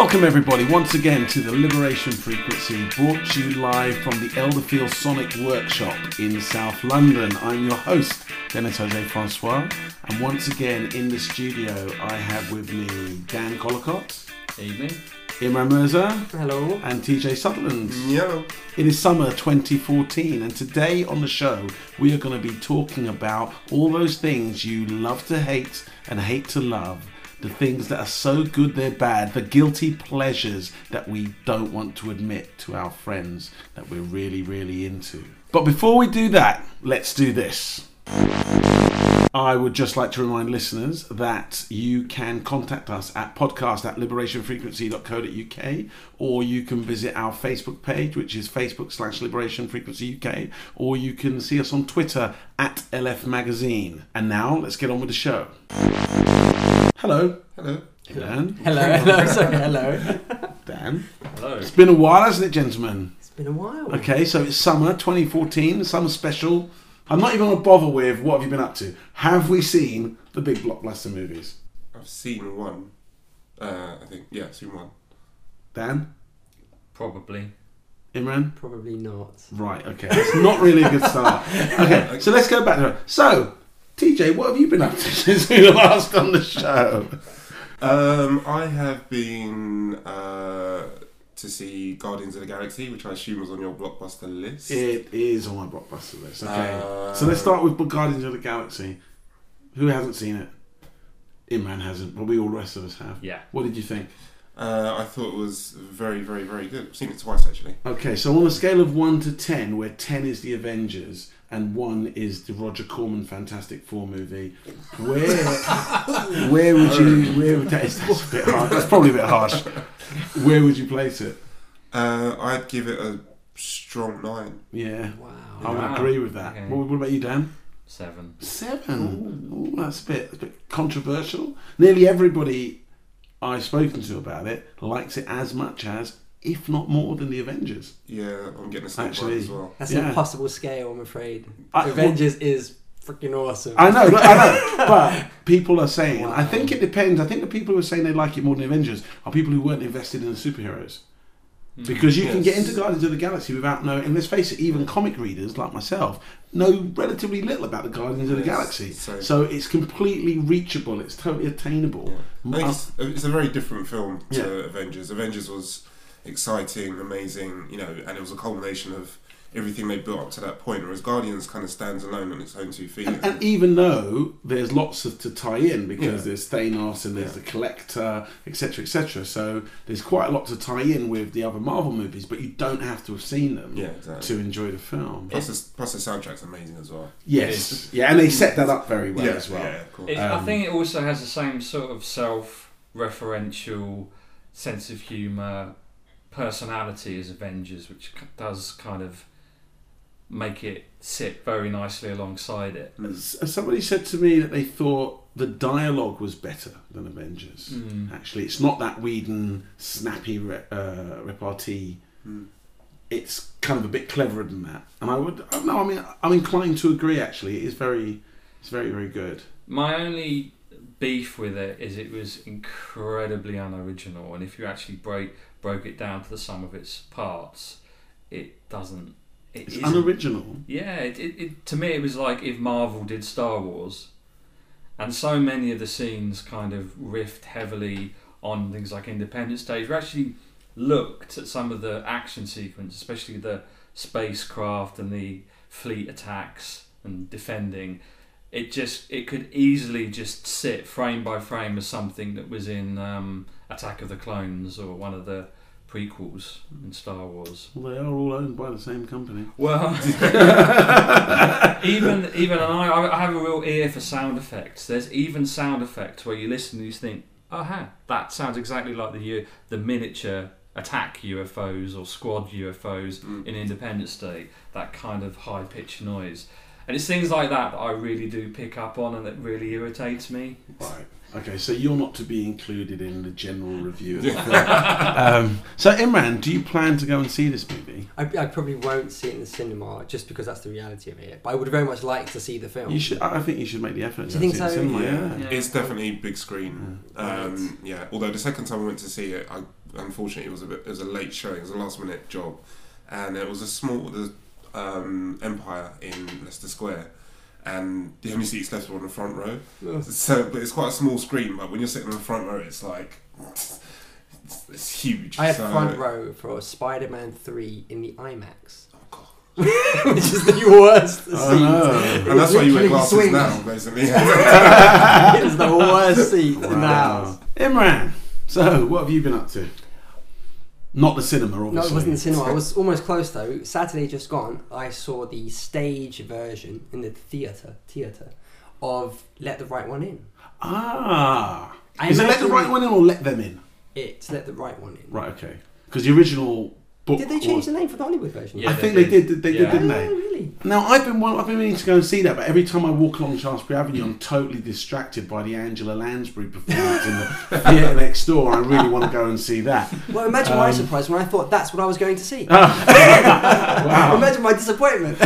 Welcome, everybody, once again to the Liberation Frequency, brought to you live from the Elderfield Sonic Workshop in South London. I'm your host, Dennis Jose Francois, and once again in the studio, I have with me Dan Collicott, Evening. Imran Mirza, Hello. and TJ Sutherland. Yeah. It is summer 2014, and today on the show, we are going to be talking about all those things you love to hate and hate to love. The things that are so good they're bad, the guilty pleasures that we don't want to admit to our friends that we're really, really into. But before we do that, let's do this. I would just like to remind listeners that you can contact us at podcast at liberationfrequency.co.uk or you can visit our Facebook page, which is Facebook slash Liberation Frequency UK, or you can see us on Twitter at LF Magazine. And now let's get on with the show. Hello, Hello. Dan. Hello. Hello. Sorry. Hello. Dan. Hello. It's been a while, hasn't it, gentlemen? It's been a while. Okay, so it's summer 2014, summer special. I'm not even going to bother with what have you been up to. Have we seen the big blockbuster movies? I've seen one. Uh, I think yeah, I've seen one. Dan? Probably. Imran? Probably not. Right, okay. It's not really a good start. Okay, so let's go back to it. So, TJ, what have you been up to since we last on the show? Um, I have been uh, to see Guardians of the Galaxy, which I assume was on your blockbuster list. It is on my blockbuster list. Okay. Uh, so let's start with Guardians of the Galaxy. Who hasn't seen it? Imran hasn't, but we all the rest of us have. Yeah. What did you think? Uh, I thought it was very, very, very good. I've seen it twice actually. Okay, so on a scale of 1 to 10, where 10 is the Avengers and 1 is the Roger Corman Fantastic Four movie, where where would you, where would that, that's a bit hard, that's probably a bit harsh. Where would you place it? Uh, I'd give it a strong nine. Yeah, Wow. I would Wow. agree with that. Okay. What, what about you, Dan? Seven. Seven. Ooh, that's a bit, a bit controversial. Nearly everybody I've spoken to about it likes it as much as, if not more than the Avengers. Yeah, I'm getting a slight Actually- as well. That's Yeah. an impossible scale, I'm afraid. I- Avengers is freaking awesome. I know, I know, but people are saying. I think it depends. I think the people who are saying they like it more than Avengers are people who weren't invested in the superheroes. Because you can get into Guardians of the Galaxy without knowing, and let's face it, even comic readers like myself know relatively little about the Guardians of the Galaxy. so- So it's completely reachable. It's totally attainable. I think Uh, it's, it's a very different film to Yeah. Avengers. Avengers was exciting, amazing, you know, and it was a culmination of everything they built up to that point. Whereas Guardians kind of stands alone on its own two feet. And, and even though there's lots of to tie in because Yeah. there's Thanos and there's Yeah. the Collector, etc., etc. So there's quite a lot to tie in with the other Marvel movies, but you don't have to have seen them yeah, exactly. to enjoy the film. Plus, the, plus the soundtrack's amazing as well. Yes, yeah, and they set that up very well yeah, as well. Yeah, of course. Um, I think it also has the same sort of self-referential sense of humour, personality as Avengers, which does kind of make it sit very nicely alongside it. S- Somebody said to me that they thought the dialogue was better than Avengers. Mm. Actually, it's not that Whedon snappy re- uh, repartee. Hmm. It's kind of a bit cleverer than that, and I would no. I mean, I'm inclined to agree. Actually, it is very, it's very, very good. My only beef with it is it was incredibly unoriginal, and if you actually break broke it down to the sum of its parts, it doesn't. It It's isn't- unoriginal. Yeah, it, it, it, to me it was like if Marvel did Star Wars, and so many of the scenes kind of riffed heavily on things like Independence Day. We actually looked at some of the action sequence, especially the spacecraft and the fleet attacks and defending. It just it could easily just sit frame by frame as something that was in um, Attack of the Clones or one of the prequels in Star Wars. Well, they are all owned by the same company. Well, even even and I, I have a real ear for sound effects. There's even sound effects where you listen and you think, oh, huh, that sounds exactly like the U- the miniature attack UFOs or squad UFOs Mm. in Independence Day. That kind of high pitched noise, and it's things like that that I really do pick up on, and that really irritates me. Right. Okay, so you're not to be included in the general review of the film. um, so, Imran, do you plan to go and see this movie? I, I probably won't see it in the cinema just because that's the reality of it. But I would very much like to see the film. You should. I think you should make the effort. Do to you think see it so? cinema, Yeah. yeah. Yeah. It's definitely big screen. Right. Um, yeah. Although the second time I went to see it, I unfortunately, it was a bit, it was a late showing. It was a last minute job, and it was a small the um, Empire in Leicester Square, and the only seats left were on the front row. So, but it's quite a small screen. But when you're sitting in the front row, it's like it's, it's huge. I had so, front row for Spider-Man Three in the IMAX, Oh which is the worst seat. Oh, no. And that's why you wear glasses swings. now, basically. it is the worst seat in the house. Imran, so what have you been up to? Not the cinema, obviously. No, it wasn't the cinema. I was almost close though. Saturday just gone, I saw the stage version in the theatre, theatre, of Let the Right One In. Ah. I Is it let the right one in or let them in? It's Let the Right One In. Right, okay. Because the original book. Did they change was- the name for the Hollywood version? Yeah, I they think they did. did. They Yeah. did, didn't Oh, they? really? Now I've been I've been meaning to go and see that, but every time I walk along Shaftesbury Avenue, I'm totally distracted by the Angela Lansbury performance in the theatre next door. I really want to go and see that. Well, imagine my Um, surprise when I thought that's what I was going to see. wow. Imagine my disappointment.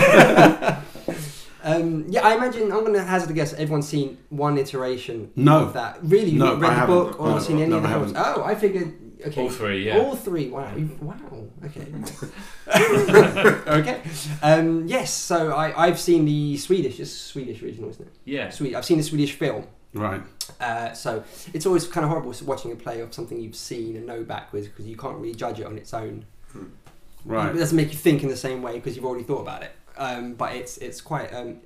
um, yeah, I imagine I'm going to hazard a guess. Everyone's seen one iteration No. of that. Really, you've No, not read I the haven't. book or No, not seen any no, of the films. Oh, I figured. Okay, All three, yeah. All three. Wow. Wow. Okay. okay. Um, yes. So I, I've seen the Swedish. It's Swedish original, isn't it? Yeah. Sweet. I've seen the Swedish film. Right. Uh, so it's always kind of horrible watching a play of something you've seen and know backwards because you can't really judge it on its own. Right. It Right. doesn't make you think in the same way because you've already thought about it. Um, but it's it's quite um,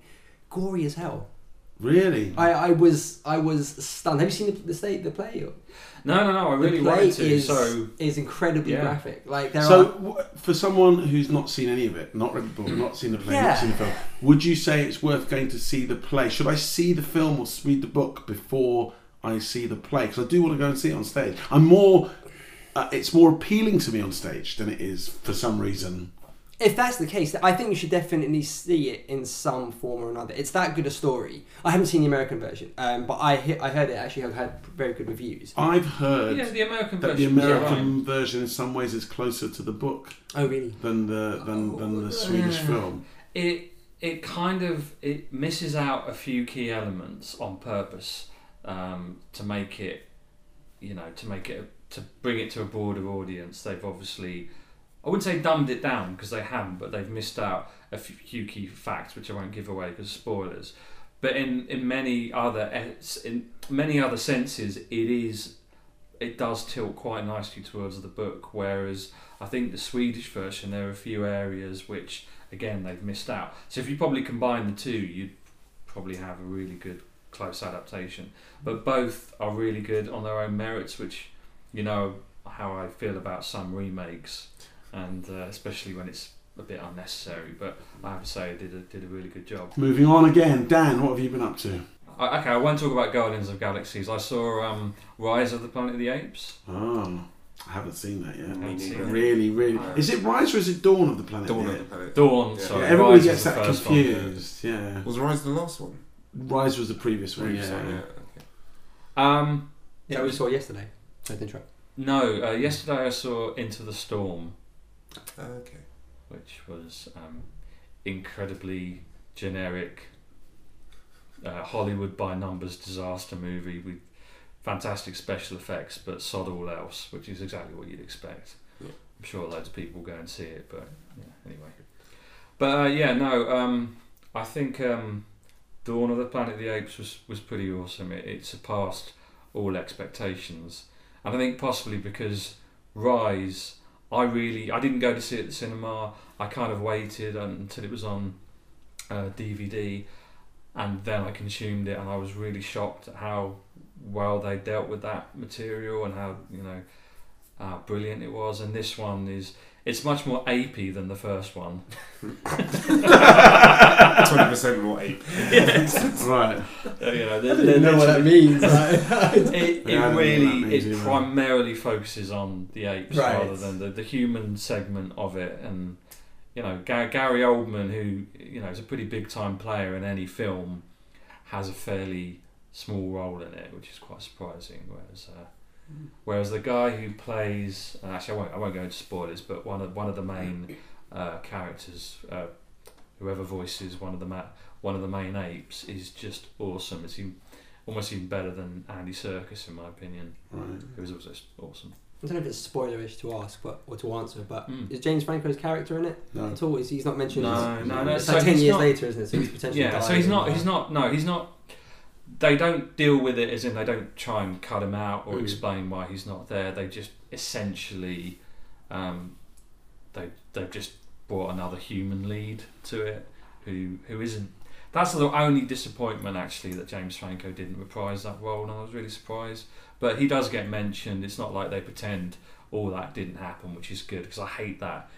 gory as hell. Really. I, I was I was stunned. Have you seen the, the state the play? No, no, no. I really the play wanted to. is So is incredibly Yeah. graphic. Like there So, are w- for someone who's not seen any of it, not read the book, not seen the play, Yeah. not seen the film, would you say it's worth going to see the play? Should I see the film or read the book before I see the play? Because I do want to go and see it on stage. I'm more. Uh, it's more appealing to me on stage than it is for some reason. If that's the case, I think you should definitely see it in some form or another. It's that good a story. I haven't seen the American version, um, but I he- I heard it actually have had very good reviews. I've heard yeah, the American that the version. was American alright. version, in some ways, is closer to the book Oh really? than the than, than the Swedish Yeah. film. it it kind of it misses out a few key elements on purpose um, to make it you know to make it to bring it to a broader audience they've obviously I wouldn't say dumbed it down because they haven't but they've missed out a few key facts which I won't give away because spoilers but in in many other in many other senses it is it does tilt quite nicely towards the book whereas I think the Swedish version there are a few areas which again they've missed out. So if you probably combine the two, you'd probably have a really good close adaptation. But both are really good on their own merits, which you know how I feel about some remakes, and uh, especially when it's a bit unnecessary. But I have to say, it did a, did a really good job. Moving on again, Dan, what have you been up to? I, okay, I won't talk about Guardians of Galaxies. I saw um, Rise of the Planet of the Apes. Oh, I haven't seen that yet. Haven't seen it. Really, really. Is it Rise or is it Dawn of the Planet? Dawn of of the the Apes? Planet. Dawn. Yeah. Sorry, Yeah, everybody Rise gets was the that first one. confused. Yeah. Was Rise the last one? Rise was the previous one. Previous Yeah. one, yeah. okay. Um, Yeah, we saw yesterday. Sorry to interrupt. no, uh, yesterday I saw Into the Storm. Okay. which was um, incredibly generic uh, Hollywood by numbers disaster movie with fantastic special effects, but sod all else, which is exactly what you'd expect. Yeah. I'm sure loads of people will go and see it, but yeah, anyway. But uh, yeah, no, um, I think um, Dawn of the Planet of the Apes was, was pretty awesome. It, it surpassed all expectations, and I think possibly because Rise I really I didn't go to see it at the cinema. I kind of waited until it was on uh, DVD, and then I consumed it, and I was really shocked at how well they dealt with that material and how you know how brilliant it was. And this one is it's much more apey than the first one. Twenty percent more ape. Right. Uh, you know, I don't know what that means. like- it, it Yeah, I don't know what really that means it either. primarily focuses on the apes Right. rather than the, the human segment of it and you know Ga- Gary Oldman who you know is a pretty big time player in any film has a fairly small role in it which is quite surprising whereas uh, whereas the guy who plays actually I won't, I won't go into spoilers but one of one of the main uh, characters uh, whoever voices one of the ma- one of the main apes is just awesome it's even, almost even better than Andy Serkis in my opinion Right. it was also awesome. I don't know if it's spoilerish to ask, but or to answer, but Mm. is James Franco's character in it No. at all? Is he's not mentioned? No, no, no. It's So like ten years not- later, isn't it? So he's potentially Yeah, so he's not. He's not. No, he's not. They don't deal with it as in they don't try and cut him out or Mm. explain why he's not there. They just essentially, um, they they've just brought another human lead to it who who isn't. That's the only disappointment actually that James Franco didn't reprise that role, and I was really surprised. But he does get mentioned. It's not like they pretend all that didn't happen, which is good because I hate that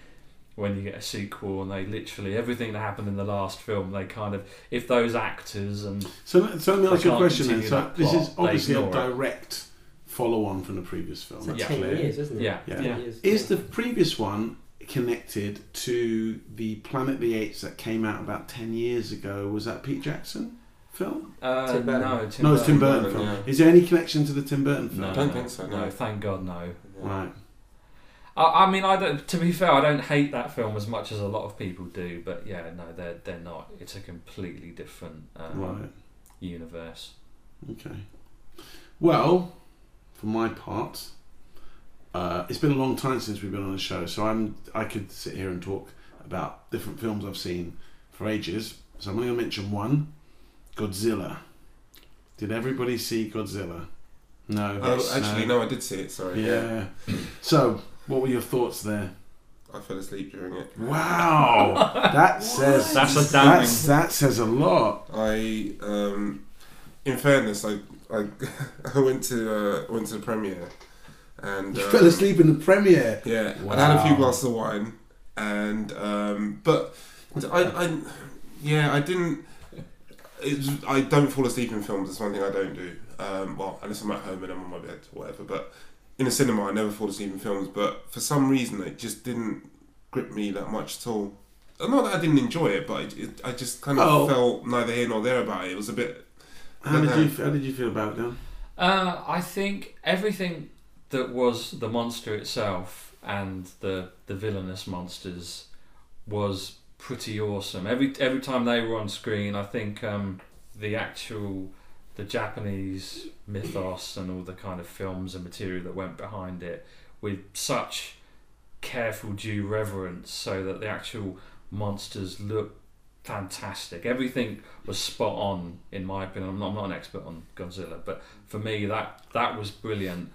when you get a sequel and they literally everything that happened in the last film they kind of if those actors and So, so let me ask you a question then. So that this is obviously a ignore it. direct follow-on from the previous film. It's like that's ten clear. years, isn't it? yeah Yeah. Yeah years. Is the previous one connected to the Planet of the Apes that came out about ten years ago? Was that Pete Jackson film? uh, Tim Burton. no Tim no, it's Tim Burton. Burton film. yeah. Is there any connection to the Tim Burton film? no, I don't no, think so, no no. thank God no Right. I, I mean I don't to be fair I don't hate that film as much as a lot of people do but yeah no they're they're not it's a completely different um, Right. universe Okay. Well, for my part, uh, it's been a long time since we've been on the show, so I'm I could sit here and talk about different films I've seen for ages. So I'm only going to mention one, Godzilla. Did everybody see Godzilla? No. Oh, actually, no, I did see it. Sorry. Yeah. so, what were your thoughts there? I fell asleep during it. Wow, that says That's a damning- that's, that says a lot. I, um, in fairness, I, I, I went to uh, went to the premiere, and You um, fell asleep in the premiere. Yeah, I had a few glasses of wine, and um, but I, I, yeah, I didn't. It's, I don't fall asleep in films. That's one thing I don't do. Um, well, unless I'm at home and I'm on my bed or whatever. But in a cinema, I never fall asleep in films. But for some reason, it just didn't grip me that much at all. Uh, Not that I didn't enjoy it, but it, it, I just kind of Oh. felt neither here nor there about it. It was a bit. How did you How did you feel about it, Dan? Uh, I think everything that was the monster itself and the the villainous monsters was pretty awesome. Every every time they were on screen, I think um, the actual the Japanese mythos and all the kind of films and material that went behind it with such careful due reverence, so that the actual monsters look fantastic. Everything was spot on, in my opinion. I'm not, I'm not an expert on Godzilla, but for me, that that was brilliant.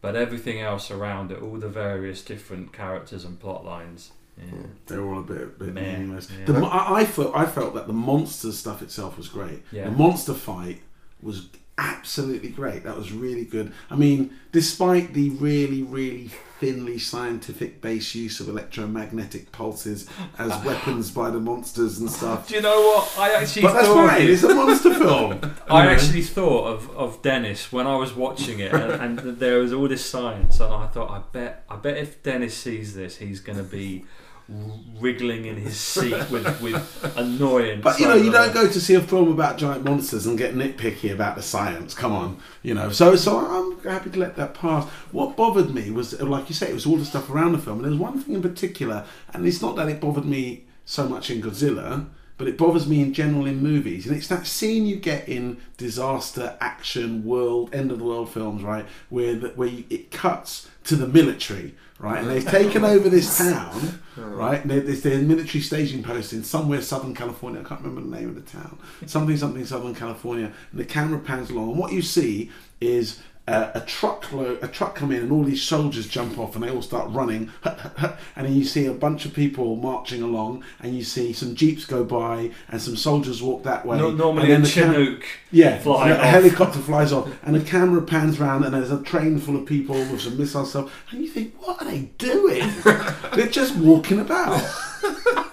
But everything else around it, all the various different characters and plot lines, yeah. They were all a bit, a bit Meh, meaningless. yeah. The, I, I felt I felt that the monster stuff itself was great. Yeah. The monster fight was absolutely great. That was really good. I mean, despite the really, really thinly scientific based use of electromagnetic pulses as weapons by the monsters and stuff. Do you know what? I actually But that's thought right. It's a monster film. I actually thought of, of Dennis when I was watching it, and, and there was all this science, and I thought, I bet, I bet if Dennis sees this, he's going to be wriggling in his seat with, with annoyance. But you know, you don't go to see a film about giant monsters and get nitpicky about the science. Come on, you know. So, so I'm happy to let that pass. What bothered me was, like you say, it was all the stuff around the film, and there's one thing in particular, and it's not that it bothered me so much in Godzilla, but it bothers me in general in movies, and it's that scene you get in disaster, action, world, end of the world films, right, where the, where you, it cuts to the military. Right, and they've taken over this town, oh. right? And their military staging post in somewhere Southern California. I can't remember the name of the town. Something, something, Southern California. And the camera pans along, and what you see is uh, a truckload, a truck come in, and all these soldiers jump off, and they all start running. and then you see a bunch of people marching along, and you see some jeeps go by, and some soldiers walk that way. No, normally a and then the cam- Chinook. yeah, flying a helicopter flies off, and the camera pans round, and there's a train full of people with some missile stuff, and you think, what are they doing? They're just walking about.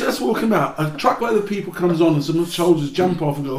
Just walking about. A truckload of people comes on, and some soldiers jump off and go,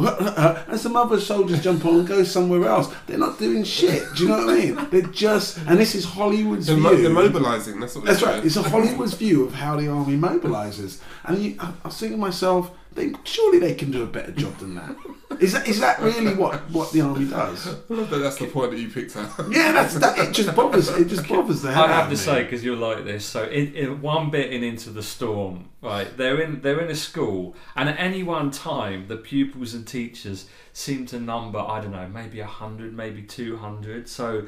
and some other soldiers jump on and go somewhere else. They're not doing shit. Do you know what I mean? They're just, and this is Hollywood's They're, view. mo- they're mobilising. That's what. That's right. doing. It's a Hollywood's view of how the army mobilises, and you, I, I was thinking to myself, they, surely they can do a better job than that. Is that is that really what, what the army does? I love that that's the point that you picked out. Yeah, that's that. It just bothers. It just bothers the hell I out have to me. say because you're like this. So in, in one bit in Into the Storm, right? They're in they're in a school, and at any one time, the pupils and teachers seem to number I don't know, maybe hundred, maybe two hundred. So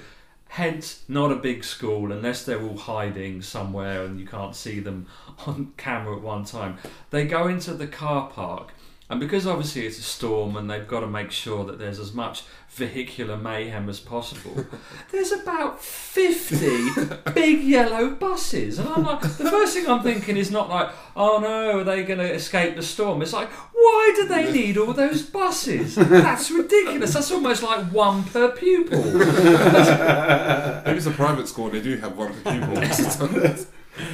hence not a big school unless they're all hiding somewhere and you can't see them on camera at one time. They go into the car park. And because obviously it's a storm and they've got to make sure that there's as much vehicular mayhem as possible, there's about 50 big yellow buses. And I'm like, the first thing I'm thinking is not like, oh no, are they going to escape the storm? It's like, why do they need all those buses? That's ridiculous. That's almost like one per pupil. Maybe it's a private school and they do have one per pupil.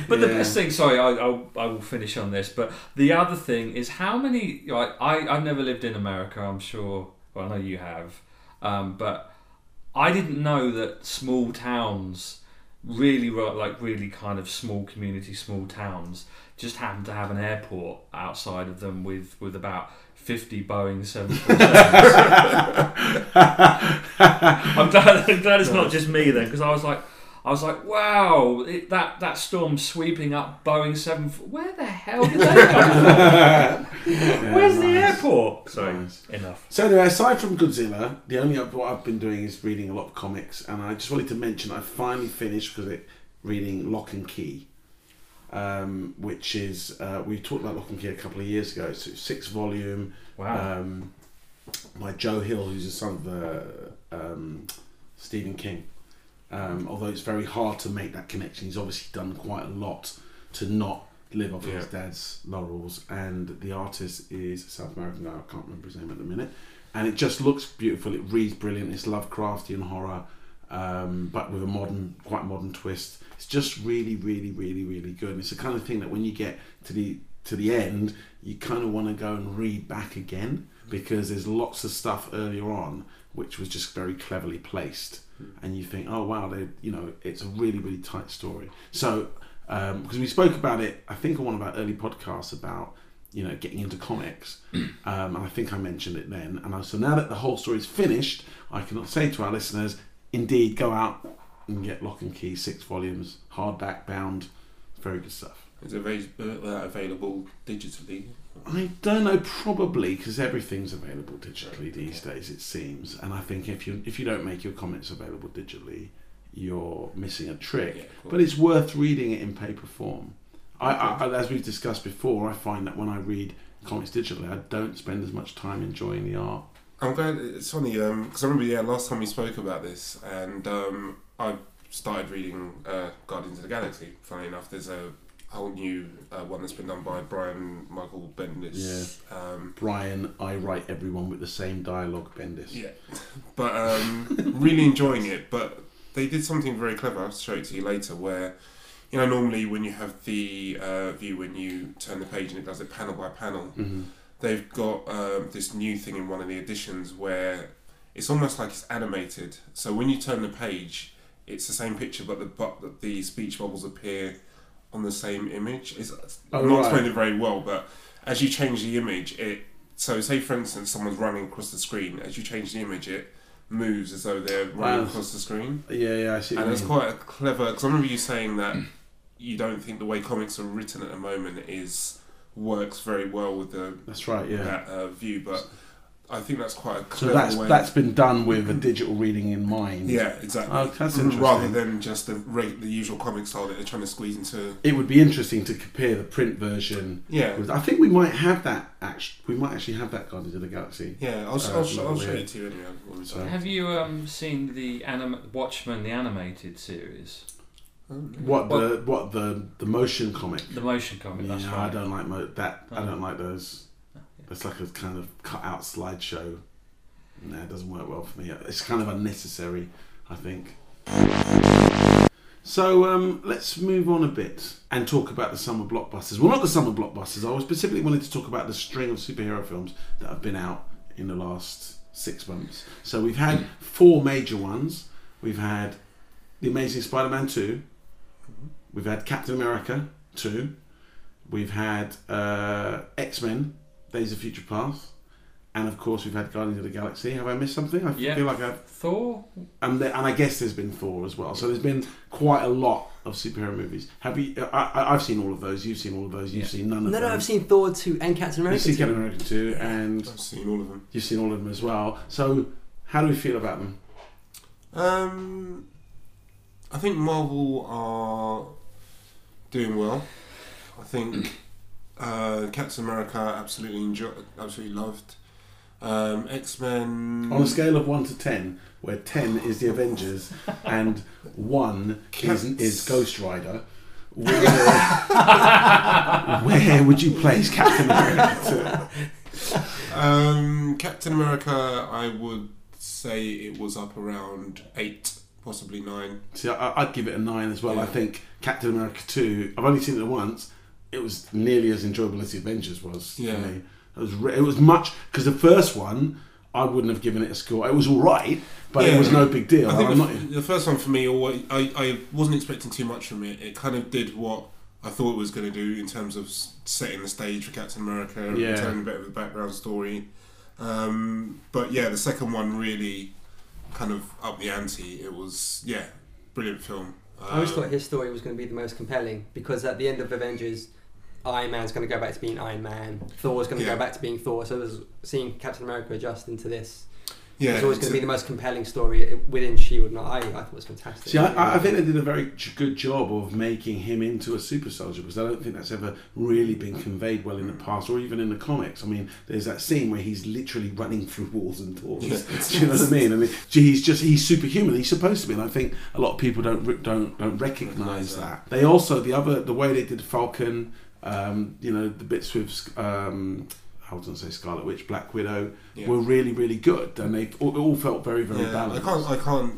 But the best thing, sorry, I, I'll, I will finish on this. But the other thing is how many. Like, I I've never lived in America. I'm sure. Well, I know you have, um, but I didn't know that small towns, really like really kind of small community, small towns, just happen to have an airport outside of them with with about. 50 Boeing 747s. I'm glad, I'm glad it's not just me then, because I was like, I was like, wow, it, that that storm sweeping up Boeing seven. Where the hell did they come from? Where's the airport? Sorry, Nice. enough. So anyway, aside from Godzilla, the only what I've been doing is reading a lot of comics, and I just wanted to mention I finally finished because it reading Locke and Key, um, which is uh, we talked about Locke and Key a couple of years ago. It's a six volume Wow. um, by Joe Hill, who's the son of uh, um, Stephen King. Um, although it's very hard to make that connection, he's obviously done quite a lot to not live off his dad's laurels. And the artist is a South American guy, I can't remember his name at the minute. And it just looks beautiful. It reads brilliant. It's Lovecraftian horror, um, but with a modern, quite modern twist. It's just really, really, really, really good. And it's the kind of thing that when you get to the to the end, you kind of want to go and read back again because there's lots of stuff earlier on which was just very cleverly placed, and you think, oh wow, they, you know, it's a really, really tight story. So um, because we spoke about it, I think on one of our early podcasts about you know getting into comics, um, and I think I mentioned it then. And I, so now that the whole story is finished, I can say to our listeners, indeed, go out and get Locke and Key six volumes, hardback bound, very good stuff. Is it uh, available digitally? I don't know, probably because everything's available digitally these days. It seems, and I think if you if you don't make your comics available digitally, you're missing a trick. Yeah. But it's worth reading it in paper form. I, I, as we've discussed before, I find that when I read comics digitally, I don't spend as much time enjoying the art. I'm glad it's funny because I remember yeah last time we spoke about this and um, I started reading uh, Guardians of the Galaxy. Funny enough, there's a whole new uh, one that's been done by Brian Michael Bendis. Um, Brian, I write everyone with the same dialogue, Bendis. yeah, but um, really enjoying it. But they did something very clever. I'll show it to you later. Where you know normally when you have the uh, view when you turn the page and it does it panel by panel. hmm they've got um, this new thing in one of the editions where it's almost like it's animated. So when you turn the page, it's the same picture, but the but the speech bubbles appear on the same image. It's, Oh, I'm not right. explaining it very well, but as you change the image, it so say for instance someone's running across the screen. As you change the image, it moves as though they're running Wow. across the screen, Yeah, yeah, I see. and it's mean. quite a clever. Because I remember you saying that you don't think the way comics are written at the moment is works very well with the That's right. Yeah. that uh, view, but I think that's quite a So that's way. that's been done with a digital reading in mind. yeah, exactly. Oh, that's interesting. Rather than just the rate, the usual comic style that they're trying to squeeze into. It would be interesting to compare the print version. Yeah, With, I think we might have that. Actually, we might actually have that Guardians of the Galaxy. yeah. I'll, Uh, I'll, sh- I'll show it to you anyway. So- Have you um, seen the anim- Watchmen, the animated series, Oh, What the what the the motion comic? the motion comic? Yeah, that's I don't like mo- that. I Oh. don't like those. It's like a kind of cut out slideshow. No, it doesn't work well for me. It's kind of unnecessary, I think. So um, let's move on a bit and talk about the summer blockbusters. Well, not the summer blockbusters. I was specifically wanted to talk about the string of superhero films that have been out in the last six months. So we've had four major ones. We've had The Amazing Spider-Man two. We've had Captain America two. We've had uh, X Men, Days of Future Past, and of course we've had Guardians of the Galaxy. Have I missed something? I Yeah. feel like I've Thor. and there, and I guess there's been Thor as well. So there's been quite a lot of superhero movies. Have you? I, I, I've seen all of those. You've seen all of those. You've Yeah. seen none of them. No, no. I've seen Thor 2 and Captain America. You've America seen 2. Captain America two, and I've seen all of them. you've seen all of them as well. So how do we feel about them? Um, I think Marvel are doing well. I think uh, Captain America absolutely enjoyed, absolutely loved. Um, X Men. On a scale of one to ten, where ten is the Avengers and one is, is Ghost Rider, where, where would you place Captain America? Um, Captain America, I would say it was up around eight, possibly nine. See, I, I'd give it a nine as well. I think Captain America two. I've only seen it once. It was nearly as enjoyable as the Avengers was. Yeah. For me. It was. re- It was much because the first one I wouldn't have given it a score. It was all right, but it was no big deal. I think I'm the, not. the first one for me, always, I, I wasn't expecting too much from it. It kind of did what I thought it was going to do in terms of setting the stage for Captain America and Yeah. telling a bit of the background story. Um, but yeah, the second one really kind of upped the ante. It was, yeah, brilliant film. I always Um, thought his story was going to be the most compelling because at the end of Avengers, Iron Man's going to go back to being Iron Man. Thor's going to Yeah. go back to being Thor. So there's seeing Captain America adjust into this. yeah, it's always going to be the most compelling story within Shield. And I, I thought it was fantastic. See, I, I- think they did a very good job of making him into a super soldier because I don't think that's ever really been conveyed well in the past or even in the comics. I mean, there's that scene where he's literally running through walls and doors. Do you know what I mean? I mean, he's just he's superhuman. He's supposed to be, and I think a lot of people don't don't don't recognise that. They also the other the way they did Falcon, um, you know, the bits with. Um, I was going to say Scarlet Witch, Black Widow Yeah. were really, really good, and they all, all felt very, very yeah, I balanced. can't, I can't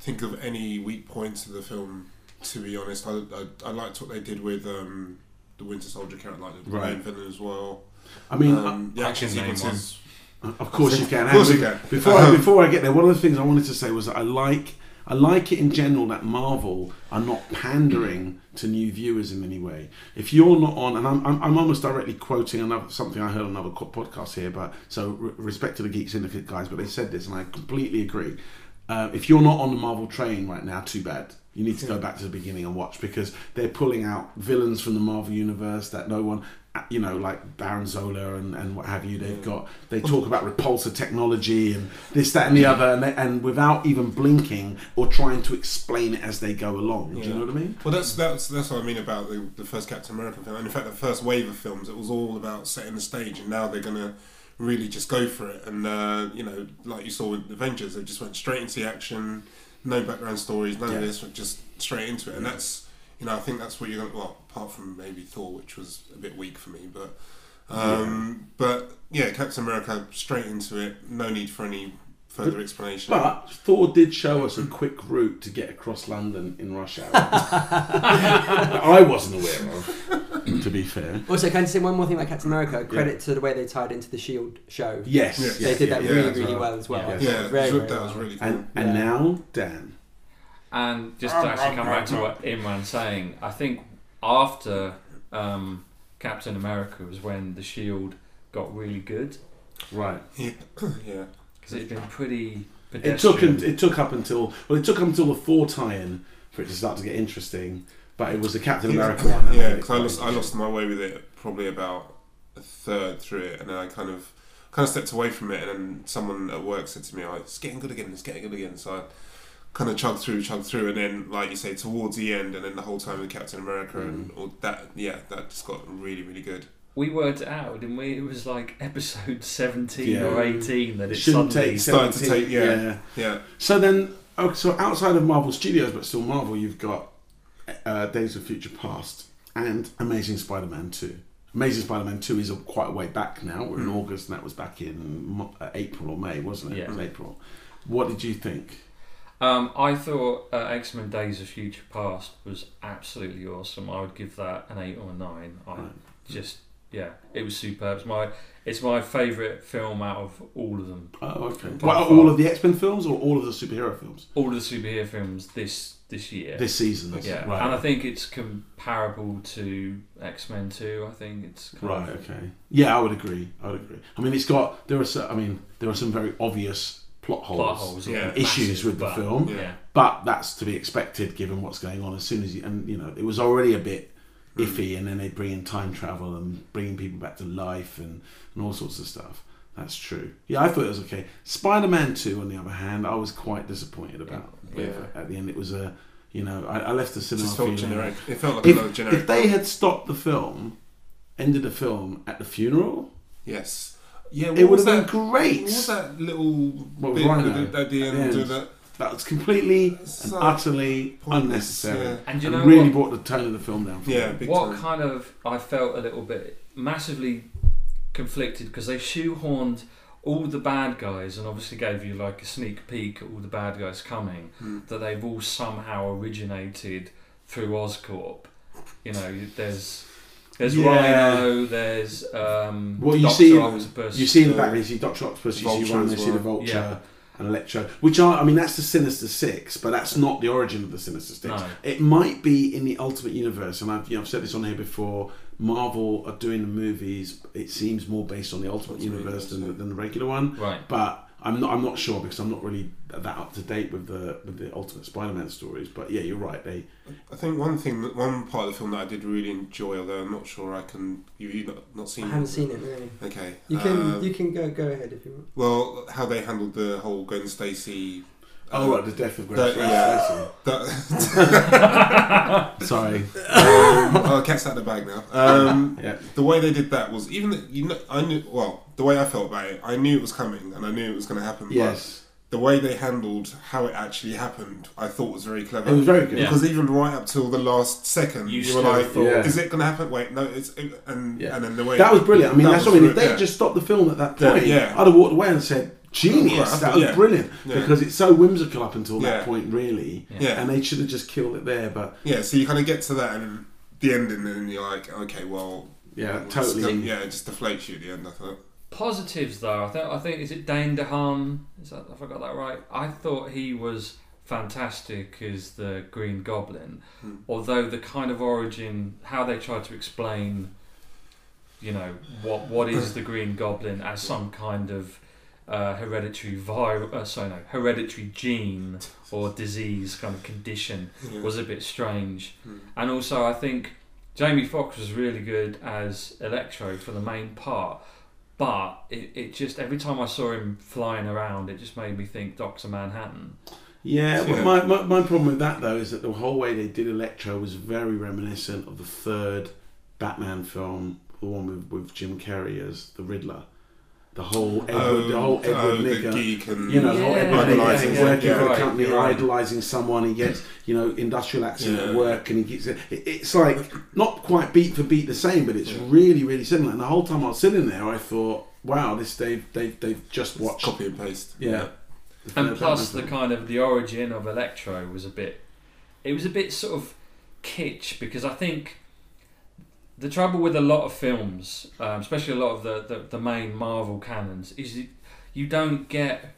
think of any weak points of the film. To be honest, I, I, I liked what they did with um, the Winter Soldier character, like the Right. main villain as well. I mean, um, the action can name sequences. Of course you can. Of course And you can. Before I, Um, before I get there, one of the things I wanted to say was that I like I like it in general that Marvel are not pandering to new viewers in any way. If you're not on, and I'm, I'm, I'm almost directly quoting another something I heard on another podcast here, but so re- respect to the Geek Syndicate guys, but they said this, and I completely agree. Uh, if you're not on the Marvel train right now, too bad. You need to go back to the beginning and watch because they're pulling out villains from the Marvel universe that no one, you know, like Baron Zola and, and what have you. They've got they talk about repulsor technology and this, that, and the other, and, they, and without even blinking or trying to explain it as they go along. Do you know what I mean? Well, that's that's that's what I mean about the, the first Captain America film. And in fact, the first wave of films, it was all about setting the stage, and now they're gonna really just go for it. And uh, you know, like you saw with Avengers, they just went straight into the action, no background stories, none Yeah. of this, just straight into it. And that's you know, I think that's what you're gonna. Well, apart from maybe Thor, which was a bit weak for me, but. Um, But yeah, Captain America straight into it. No need for any further explanation. But Thor did show us a quick route to get across London in rush hour. I wasn't aware of, to be fair. Also, can I say one more thing about Captain America? Credit to the way they tied into the Shield show. Yes, Yes. They did that yeah, really, as really well. well as well. Yeah. yeah, very, that very was really cool. And and Yeah. now Dan. And just to actually come back to what Imran's saying, I think after um, Captain America was when the Shield got really good Right. yeah, yeah. because it's been pretty It took pedestrian. it took up until well it took up until the Thor tie-in for it to start to get interesting. But it was the Captain America one. Yeah, made it because I lost, I lost my way with it probably about a third through it, and then I kind of kind of stepped away from it, and then someone at work said to me, "Oh, it's getting good again. It's getting good again." So I kind of chug through, chug through, and then like you say, towards the end, and then the whole time with Captain America, and Mm. all that, yeah, that just got really, really good. we worked it out, didn't we? It was like episode 17 Yeah. or 18 that It it shouldn't suddenly started to take- yeah. Yeah, yeah. So then, oh, so outside of Marvel Studios, but still Marvel, you've got uh, Days of Future Past and Amazing Spider-Man Two. Amazing Spider-Man Two is a, quite a way back now. We're in Mm. August, and that was back in uh, April or May, wasn't it? Yeah. It was April. What did you think? Um, I thought uh, X Men Days of Future Past was absolutely awesome. I would give that an eight or a nine. I Right. just yeah, it was superb. It's my it's my favourite film out of all of them. Oh, okay. Well, all of the X Men films or all of the superhero films All of the superhero films this this year. this season? yeah, right. and I think it's comparable to X Men Two. I think it's kind Right. of- Okay. Yeah, I would agree. I would agree. I mean, it's got there are. I mean, there are some very obvious plot holes, plot holes, Yeah. yeah, issues massive, with the but- film, Yeah, but that's to be expected given what's going on. As soon as you and you know, it was already a bit hmm. iffy, and then they bring in time travel and bringing people back to life and and all sorts of stuff. That's true. Yeah, I thought it was okay. Spider-Man Two, on the other hand, I was quite disappointed about. Yeah. At the end, it was a You know, I, I left the cinema just felt feeling. generic. It felt like If, another generic. if they had stopped the film, ended the film at the funeral, yes. Yeah, what it would have that? been great. What was that little What, bit Rhino? at the, at the end? At the of end. That That was completely It's and utterly pointless, unnecessary. yeah. And you and know really what? brought the tone of the film down. For Yeah, me. big what time. kind of I felt a little bit massively conflicted because they shoehorned all the bad guys and obviously gave you like a sneak peek at all the bad guys coming Hmm. that they've all somehow originated through Oscorp. You know, there's there's Yeah. Rhino, there's um, Well, you Doctor see- Octopus. You see in the back, you see Doctor Octopus, you see Rhino, you see the. Vulture Yeah. and Electro, which are, I mean, that's the Sinister Six, but that's not the origin of the Sinister Six. No. It might be in the Ultimate Universe, and I've, you know, I've said this on here before. Marvel are doing the movies. It seems more based on the Ultimate Ultimate Universe than, Universe, than the regular one. Right. But I'm not. I'm not sure because I'm not really that up to date with the with the Ultimate Spider-Man stories. But yeah, you're right. They I think one thing, that one part of the film that I did really enjoy, although I'm not sure I can. You've you not, not seen I haven't seen it. No. Okay. You can Uh, you can go go ahead if you want. Well, how they handled the whole Gwen Stacy. oh right, the death of Gwen that- Stacy. yeah. That, Sorry. oh, cat's out of the bag now. Um, Yeah. the way they did that was even you know I knew well the way I felt about it I knew it was coming and I knew it was going to happen. Yes. But the way they handled how it actually happened, I thought was very clever. It was very good. Yeah. Because even right up till the last second, You you, were still like, thought- Yeah. "Is it going to happen?" Wait, no, it's it, and Yeah. and then the way That was brilliant. I mean, That that's what I mean. If re- they yeah. just stopped the film at that Yeah, point, yeah. I'd have walked away and said, "Genius! Right, that was yeah. brilliant." Yeah. Because it's so whimsical up until that Yeah. point, really. Yeah. And they should have just killed it there. But yeah, so you kind of get to that and the ending, and you're like, okay, well, yeah, it's totally. still- yeah, it just deflates you at the end. I thought. Positives though, I think I think is it Dane DeHaan? Is that if I got that right? I thought he was fantastic as the Green Goblin, Hmm. although the kind of origin, how they tried to explain, you know, what what is the Green Goblin as some kind of uh, hereditary virus, uh, sorry, no, hereditary gene or disease kind of condition Yeah. was a bit strange. Hmm. And also, I think Jamie Foxx was really good as Electro for the main part. But it, it just, every time I saw him flying around, it just made me think Doctor Manhattan. Yeah, but Yeah. my, my, my problem with that though is that the whole way they did Electro was very reminiscent of the third Batman film, the one with, with Jim Carrey as the Riddler. The whole Edward, the whole uh, Edward oh, the Nygma. geek and You know, the whole Edward Nygma Idolising thing, working yeah. for the Right, company, you're right. idolising someone. He gets, you know, industrial accident at work, and he gets it. It's like not quite beat for beat the same, but it's Yeah. really, really similar. And the whole time I was sitting there, I thought, wow, this they've they've, they've just watched. copy and paste. Yeah. the And plus, the kind of the origin of Electro was a bit, it was a bit sort of kitsch because I think the trouble with a lot of films, um, especially a lot of the, the, the main Marvel canons, is you, you don't get.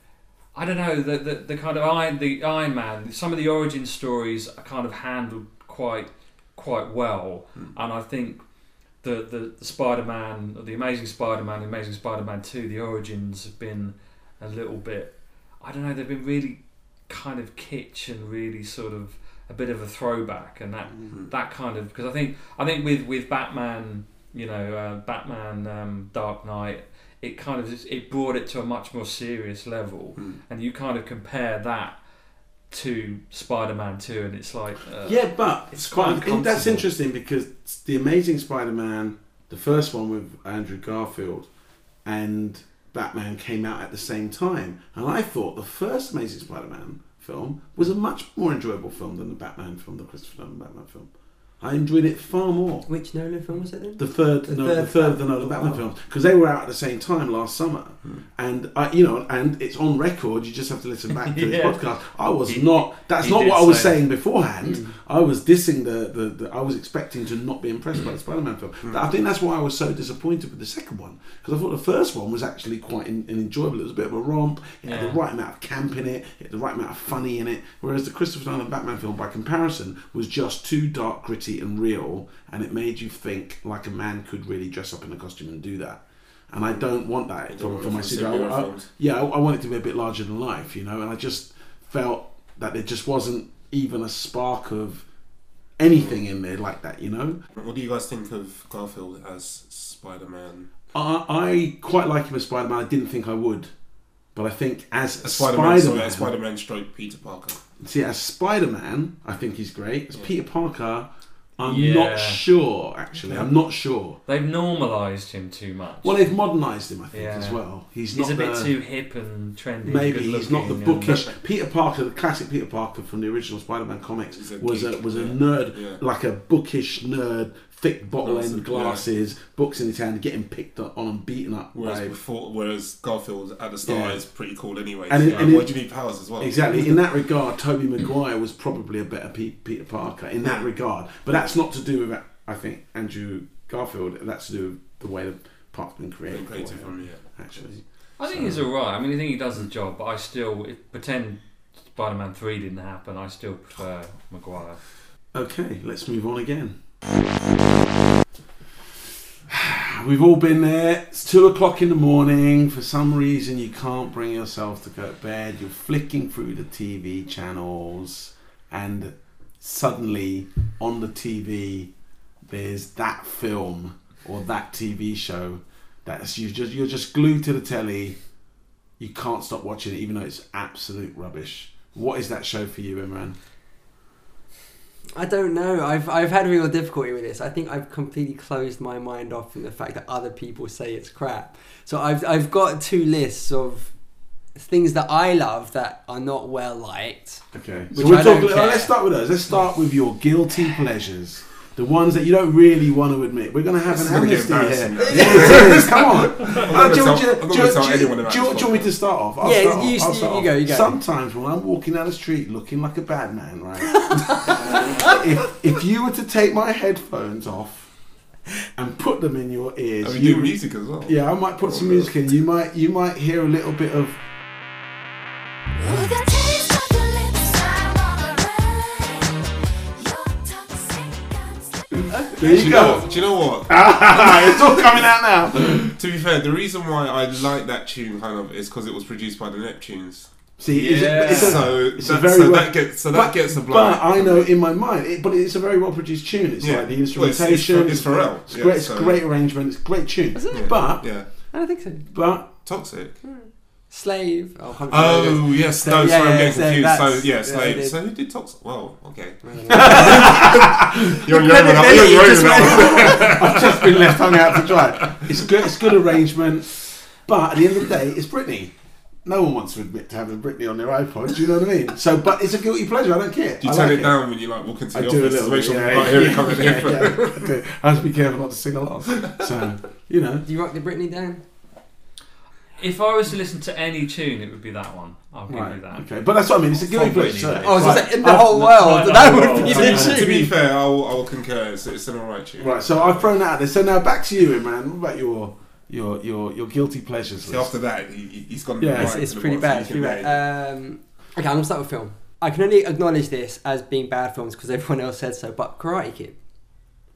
I don't know the, the, the kind of Iron the Iron Man. Some of the origin stories are kind of handled quite quite well, Hmm. and I think the the, the Spider Man, the Amazing Spider Man, Amazing Spider Man Two, the origins have been a little bit. I don't know. They've been really kind of kitsch and really sort of a bit of a throwback, and that Mhm. that kind of because I think I think with with Batman, you know, uh, Batman um, Dark Knight, it kind of it brought it to a much more serious level, Hmm. and you kind of compare that to Spider-Man Two, and it's like uh, Yeah, but It's quite. That's interesting because the Amazing Spider-Man, the first one with Andrew Garfield, and Batman came out at the same time, and I thought the first Amazing Spider-Man film was a much more enjoyable film than the Batman film, the Christopher Nolan Batman film. I enjoyed it far more. Which Nolan film was it then? The third, The no, third the third of the Nolan Batman Oh. films because they were out at the same time last summer, Hmm. and I, you know, and it's on record. You just have to listen back to this Yeah. podcast. I was He- not. That's not what I was say- saying beforehand. Mm. I was dissing the, the, the. I was expecting to not be impressed by the Spider-Man film. Hmm. I think that's why I was so disappointed with the second one because I thought the first one was actually quite in, enjoyable. It was a bit of a romp. It had the right amount of camp in it. It had the right amount of funny in it. Whereas the Christopher Nolan Batman film, by comparison, was just too dark, gritty, and real, and it made you think like a man could really dress up in a costume and do that. And I don't want that for, for my superhero. superhero I- yeah, I, I want it to be a bit larger than life, you know. And I just felt that there just wasn't even a spark of anything in there like that, you know. What do you guys think of Garfield as Spider-Man? I, I quite like him as Spider Man. I didn't think I would, But I think as A Spider-Man, Spider-Man, Spider-Man stroke Peter Parker. see, as Spider Man, I think he's great. As Yeah. Peter Parker, I'm Yeah. not sure. Actually, I'm not sure. They've normalised him too much. Well, they've modernised him, I think, Yeah. as well. He's, he's not a bit the- too hip and trendy. Maybe good he's not the looking and- bookish Peter Parker. The classic Peter Parker from the original Spider-Man comics a was a was a yeah. nerd, Yeah. like a bookish nerd, thick bottle Glasses, end glasses, books in his hand, getting picked up on and beaten up. Whereas by- before, whereas Garfield at the start Yeah. is pretty cool anyway. And And, it- and why it- do you need powers as well? Exactly. In that regard, Tobey Maguire was probably a better Pe- Peter Parker in that regard. But that's not to do with, I think, Andrew Garfield. That's to do with the way the part's been created. Created for from him, yeah. actually. I think So- he's alright. I mean, I think he does the job, but I still pretend Spider-Man Three didn't happen. I still prefer Maguire. Okay, let's move on again. We've all been there. It's two o'clock in the morning. For some reason, you can't bring yourself to go to bed. You're flicking through the TV channels, and suddenly on the TV, there's that film or that TV show that's you just you're just glued to the telly. You can't stop watching it, even though it's absolute rubbish. What is that show for you, Imran? I don't know. I've I've had real difficulty with this. I think I've completely closed my mind off from the fact that other people say it's crap. So I've I've got two lists of things that I love that are not well liked. Okay. So we're talking. let's start with those. Let's start with your guilty pleasures. The ones that you don't really want to admit. We're going to have This an is amnesty here. embarrassing Yeah. Come on. Uh, do you- tell- do not you- gonna tell do you- anyone about do you- this do you want me to start off? I'll Yeah, start you- off. I'll you- start you off. go, you go. Sometimes when I'm walking down the street looking like a bad man, right? if, if you were to take my headphones off and put them in your ears, And we you do music as well. yeah, I might put some music in. You might you might hear a little bit of With a of slippery. there Do you you, go. know what, do you know what? it's all coming out now. to be fair, the reason why I like that tune kind of is because it was produced by the Neptunes. See, it's, Yeah. a, it's a, so it's a that, very so well- that gets so that but, gets a but. I know in my mind, it, but it's a very well produced tune. It's Yeah. like the Well, it's- it's instrumentation. for- it's Pharrell. It's Yeah, great. It's so- great arrangement. It's a great tune. Yeah. But yeah, I don't think so. but toxic. Hmm. Slave. Oh, oh Humphrey Oh yes, So, no, yeah, sorry, I'm getting so confused. So yeah, yeah, slave. it is. so who did toxic? Well, oh, okay. You're on your own with that. Credibility You're on your own just. I've just been left hung out to dry. It's good. It's good arrangement. But at the end of the day, it's Britney. No one wants to admit to having Britney on their iPod. Do you know what I mean? So, but it's a guilty pleasure. I don't care. Do you I turn like it down when you like walk into I the do a office to little make bit. sure Yeah, you can't hear yeah, it coming yeah, in? yeah, I do. I have to be careful not to sing along. So, you know. Do you rock the Britney down? If I was to listen to any tune, it would be that one. I'll give Right. you that. Okay, but that's what I mean. It's a guilty From pleasure. Britney, So- though. Oh, I was Right. gonna say, in the I've- whole world, no, that no, would be no, the tune. to be fair, I'll, I'll concur. It's, it's an alright tune. Right, so I've thrown that out there. So now back to you, man. What about your your your your guilty pleasures? See, list? after that, he, he- he's gone. Yeah. right It's, it's to the pretty bottom, bad. so It's you pretty can bad. Um, okay, I'm gonna start with film. I can only acknowledge this as being bad films because everyone else said so. But Karate Kid,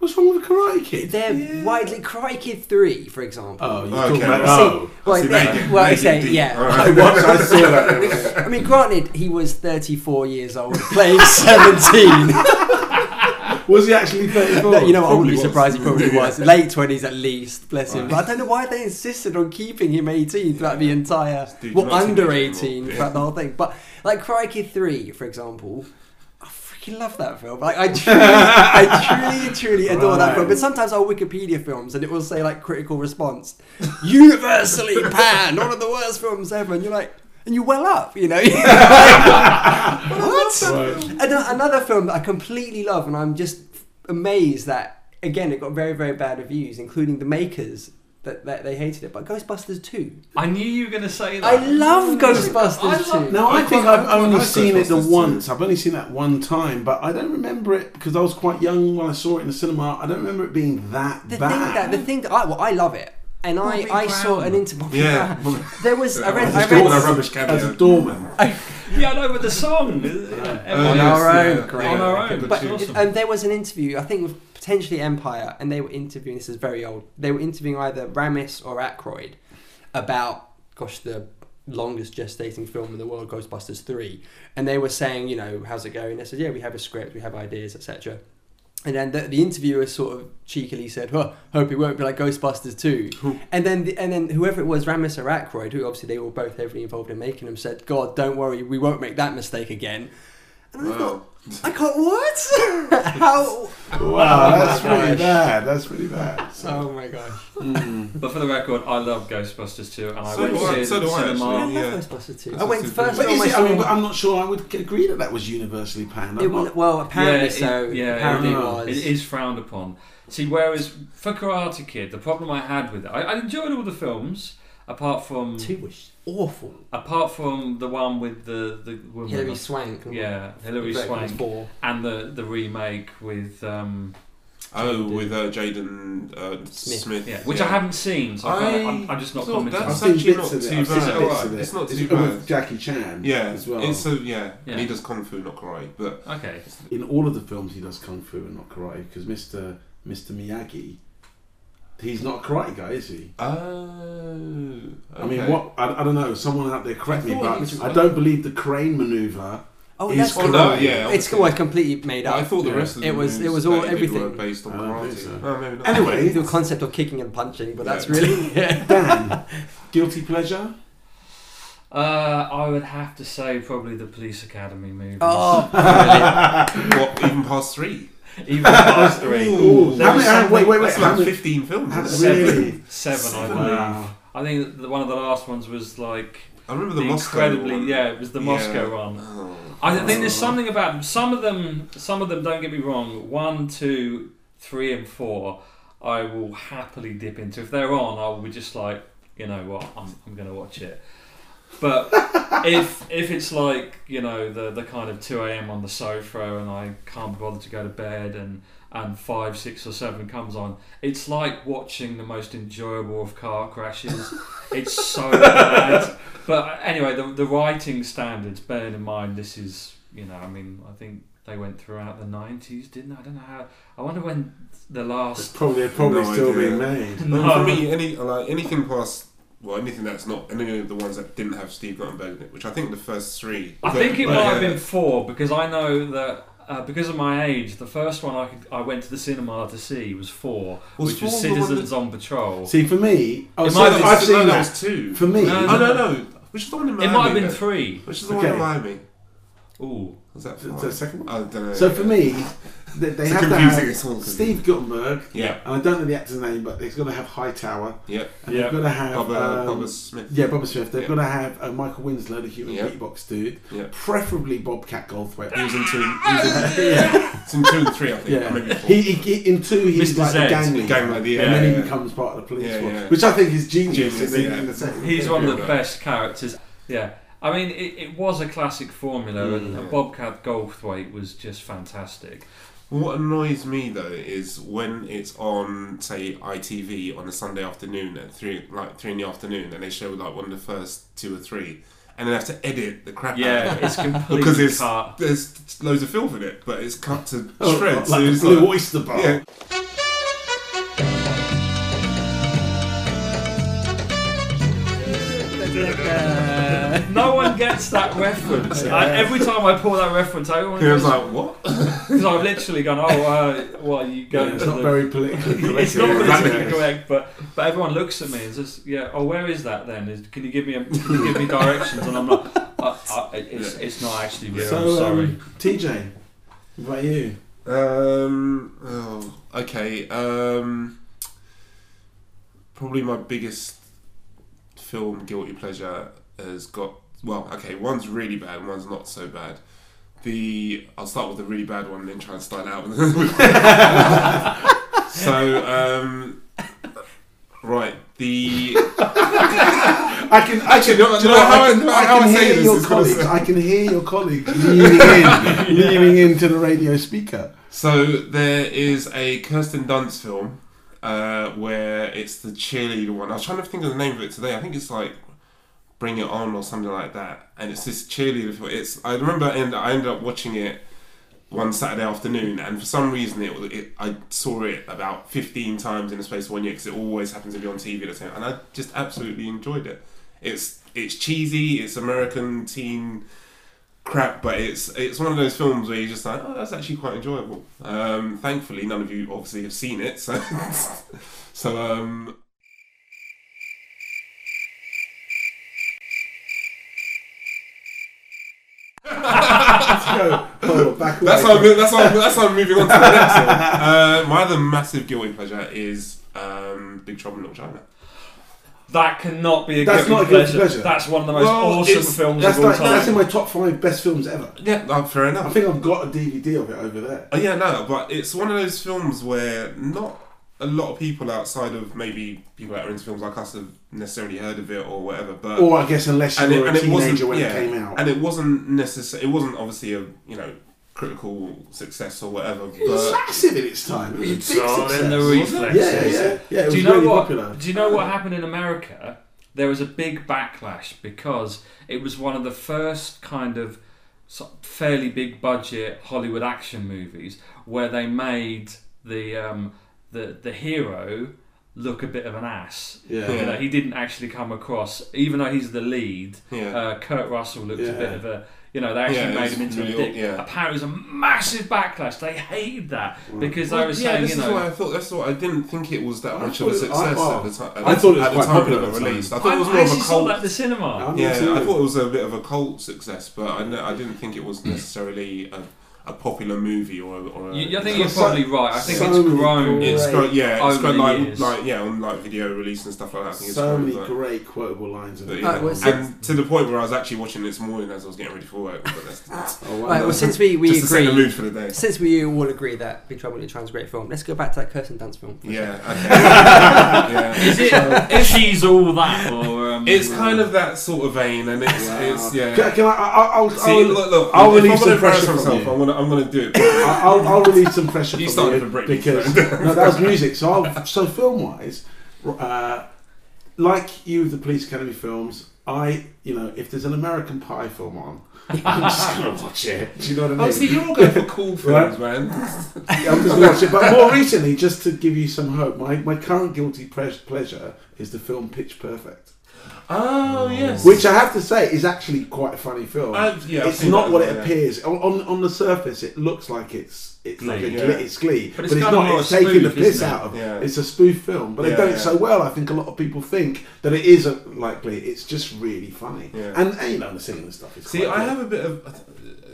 What's wrong with Karate Kid? they're Yeah. widely Karate Kid Three, for example. Oh, you're oh, Okay. talking about well, oh. well, See, yeah, they well, they say, uh, deep. yeah. Alright. I watched. I saw that. I mean, granted, he was 34 years old, playing 17. Was he actually 34? No, you know what? I wouldn't be surprised he probably was. Late 20s at least, bless him. Right. But I don't know why they insisted on keeping him 18 throughout the entire. Well, under 18 anymore. throughout the whole thing. But, like, Karate Kid 3, for example. I freaking love that film. Like I truly, I truly, truly adore that film. But sometimes I'll Wikipedia films and it will say like critical response, universally panned, one of the worst films ever, and you're like, and you well up, you know. what? Right. Ano- uh, Another film that I completely love, and I'm just amazed that again it got very very bad reviews, including the makers that, that they hated it. But Ghostbusters two, I knew you were going to say that. I love Ghostbusters I love- two. Now I, I think I've only seen it the once. I've only seen that one time, but I don't remember it because I was quite young when I saw it in the cinema. I don't remember it being that The bad. thing that the thing that I well I love it, and Bobby I I saw an interview. Yeah. there was I read As I a doorman, read a rubbish as a doorman. Yeah, I know, but the song. uh, on our own, yeah. great. On our own. But awesome. and there was an interview, I think with potentially Empire, and they were interviewing. This is very old. They were interviewing either Ramis or Aykroyd about, gosh, the longest gestating film in the world, Ghostbusters three, and they were saying, you know, how's it going? They said, yeah, we have a script, we have ideas, etc. And then the, the interviewer sort of cheekily said, "Well, hope it won't be like Ghostbusters 2. And then the, and then whoever it was, Ramis or Aykroyd, who obviously they were both heavily involved in making them, said, "God, don't worry, we won't make that mistake again." And I Wow. thought, I can't what? How? Wow, that's my pretty gosh. bad. That's pretty bad. Oh my gosh! Mm. But for the record, I love Ghostbusters too, and I went do to I- see it so at do the I, I cinema. love yeah. Ghostbusters 2. I went a the first But is I it. I mean, but I'm not sure I would agree that that was universally panned. It was, not- well, apparently Yeah, it- so. yeah, apparently it- it was. It is frowned upon. See, whereas for Karate Kid, the problem I had with it, I, I enjoyed all the films apart from Two was awful. apart from the one with the the woman. Hilary Swank. yeah, Hilary Swank, Four. and the the remake with um, Oh, with uh, Jaden uh, Smith. Smith. yeah, which I haven't seen, so I I'm I'm just not commenting. I've That's seen actually not of it. too I've seen bad. bits Alright, of it. It's not It's too with bad. Jackie Chan Yeah, as well. It's a yeah, Yeah. and he does kung fu, not karate. But Okay, in all of the films he does kung fu and not karate because Mr. Mr. Miyagi, he's not a karate guy, is he? oh, I mean, what I, I don't know. Someone out there correct me, but was- I don't believe the crane maneuver. Oh, is that's Oh no, yeah, It's obviously. completely made up. I thought the Yeah. rest of the It was- it was all- that he did everything- were based on I don't karate. so. Oh, maybe not. Anyway, the concept of kicking and punching, but that's Yeah. really Dan, guilty pleasure. uh, I would have to say probably the Police Academy movie. oh, what even past three? Even past three. Ooh, There how was many- something- wait, wait, wait. That's How like many- fifteen films. how- isn't it? really? Seven, seven, I believe. Wow. I think the, one of the last ones was like I remember the, the Moscow incredibly one. yeah, it was the Yeah. Moscow one. Oh. I think there's something about some of them. Some of them, don't get me wrong. One, two, three, and four, I will happily dip into. If they're on, I will be just like, you know what, I'm, I'm going to watch it. But if if it's like you know the the kind of two a.m. on the sofa and I can't be bothered to go to bed and and five, six, or seven comes on, it's like watching the most enjoyable of car crashes. it's so bad. But anyway, the, the writing standards, bearing in mind this is, you know, I mean, I think they went throughout the 90s, didn't they? I don't know how. I wonder when the It's last. probably probably No still idea. being made. Well, No. for me, any like anything past well, anything that's not any of the ones that didn't have Steve Guttenberg in it, which I think the first three. I but- think it but, might have been four because I know that. Uh, because of my age, the first one I, could, I went to the cinema to see was four, Was which was four the one Citizens on Patrol. See, for me, oh, so been- I've no, seen that that. was two. For me, No, Oh no, no. Which is the one in It Miami? might have been three. Which is the Okay. one in Miami? Ooh. Was that the, five? the second one. I don't know. So for me, they, they It's have to confusing, it's have Steve Guttenberg, yeah, and I don't know the actor's name, but they've got to have Hightower, yeah, and Yeah. they've got to have Bubba, um, Bubba Smith. yeah, Bobby Smith. They've Yeah. got to have uh, Michael Winslow, the human Yeah. beatbox dude, Yeah. preferably Bobcat Goldthwait. He was in two. He was in, yeah, it's in two and three, I think. yeah. Or maybe four. He, he, in two, he's Mr. like the Zed. gang The leader, gang leader, yeah, and then yeah, he becomes part of the police Yeah, force, yeah. which I think is genius. Genius, in, the, yeah. in the second. He's one of the best characters. Yeah. I mean, it, it was a classic formula, and Mm. Bobcat Goldthwait was just fantastic. What annoys me though is when it's on, say, ITV on a Sunday afternoon at three, like three in the afternoon, and they show like one of the first two or three, and they have to edit the crap out Yeah, of it it's completely because it's cut. there's loads of filth in it, but it's cut to Oh, shreds. like so the it's Blue like- Oyster Bar. yeah, uh, No one gets that reference. I, every time I pull that reference, I always he was like, "What?" because I've literally gone, oh, uh, what you Yeah, go it's to not the- very politically correct. it's not Yeah, politically exactly. correct, but but everyone looks at me and says, "Yeah, oh, where is that then? Is, can you give me a, can you give me directions?" And I'm like, I, I, "It's it's not actually real. I'm So, sorry." um, TJ, what about you? Um. Oh, okay. Um. Probably my biggest film guilty pleasure has got. Well, okay. One's really bad. and One's not so bad. The I'll start with the really bad one, and then try and style out. so, um, right. The I can, I can, Do you know- do know how I- I can, I how I say hear this your is colleagues. I can hear your colleagues leaning in, leaning into the radio speaker. So there is a Kirsten Dunst film uh, where it's the cheerleader one. I was trying to think of the name of it today. I think it's like Bring It On or something like that. And it's this cheerleader. It's I remember and I ended up watching it one Saturday afternoon, and for some reason it, was- it I saw it about fifteen times in the space of one year because it always happens to be on TV at the. And I just absolutely enjoyed it. It's it's cheesy. It's American teen crap, but it's it's one of those films where you're just like, oh, that's actually quite enjoyable. Um, thankfully, none of you obviously have seen it, so so um, Go, oh, back away. that's how I'm, that's how I'm, that's how I'm moving on to the next one. Uh, my other massive guilty pleasure is um, Big Trouble in Little China. That cannot be a That's guilty not a guilty pleasure. pleasure. That's one of the most Well, awesome it's- films That's of all like time. that's in my top five best films ever. Yeah, uh, fair enough. I think I've got a DVD of it over there. Oh, yeah, no, but it's one of those films where not a lot of people outside of maybe people that are into films like us have necessarily heard of it or whatever. But Or I guess unless you and it, were a and it wasn't teenager when yeah, it came out. and it wasn't necessary. It wasn't obviously a you know critical success or whatever. it was But massive in its time. It was a big It's success. in the yeah, reflexes. yeah, yeah, yeah. It was Do you know really what? popular. Do you know what happened in America? There was a big backlash because it was one of the first kind of fairly big budget Hollywood action movies where they made the um, the the hero look a bit of an ass. Yeah. You know, he didn't actually come across, even though he's the lead. yeah, Uh, Kurt Russell looked a bit of a, you know, they actually Yeah, made him into really a dick. old, yeah. Apparently, it was a massive backlash. They hated that because they Well, were yeah, saying, this you is what I thought. That's what I didn't think it was that I much of a thought it- success I- well, at the time. I thought it was at the quite time popular it at was the released. I I, thought it was I more of actually a saw that at the cinema. I'm Yeah. I thought it was a bit of a cult success, but I, kn- I didn't think it was necessarily a, a popular movie or, a- or a, You, I think you're got so- probably right. I think so it's grown. great- It's got yeah, it's over got like like yeah on like video release and stuff like that. I think it's so grown, many but- great quotable lines in but, it. yeah. Alright, well, and to the point where I was actually watching this morning as I was getting ready for work. But that's, that's Oh, wow. Right, well, since we, we just to set the agree, mood for the day. since we all agree that Big Trouble in Little China's a great film, let's go back to that Kirsten Dunst film. Yeah, okay. yeah. Is it? she's all that, or um, It's kind of that sort of vein, and it's, Wow. it's yeah. Can, can I? I- I'll, See, I'll, look, look. I'll if relieve some pressure embarrass from myself, you. I'm gonna, I'm gonna do it. I'll, I'll release some pressure You from started for Britney, because no, that was music. So, I'll, so film wise, uh, like you with the Police Academy films, I, you know, if there's an American Pie film on, I'm just gonna watch it. Do you know what I mean? Oh, see, you're all going for cool films, man. Yeah, I'm just gonna watch it. But more recently, just to give you some hope, my, my current guilty pleasure is the film Pitch Perfect, Oh mm. yes. which I have to say is actually quite a funny film. Uh, I've- yeah, it's not what as it well, yeah. appears on, on on the surface. It looks like it's it's like a Glee, glee, yeah. it's Glee, But but it's it's, kind of not. It's taking the piss isn't it? out of. Yeah. It's a spoof film, but they Yeah, done it yeah. so well. I think a lot of people think that it is a, like Glee. It's just really funny, Yeah. and, and you know the singing and stuff is. See, quite I good. have a bit of.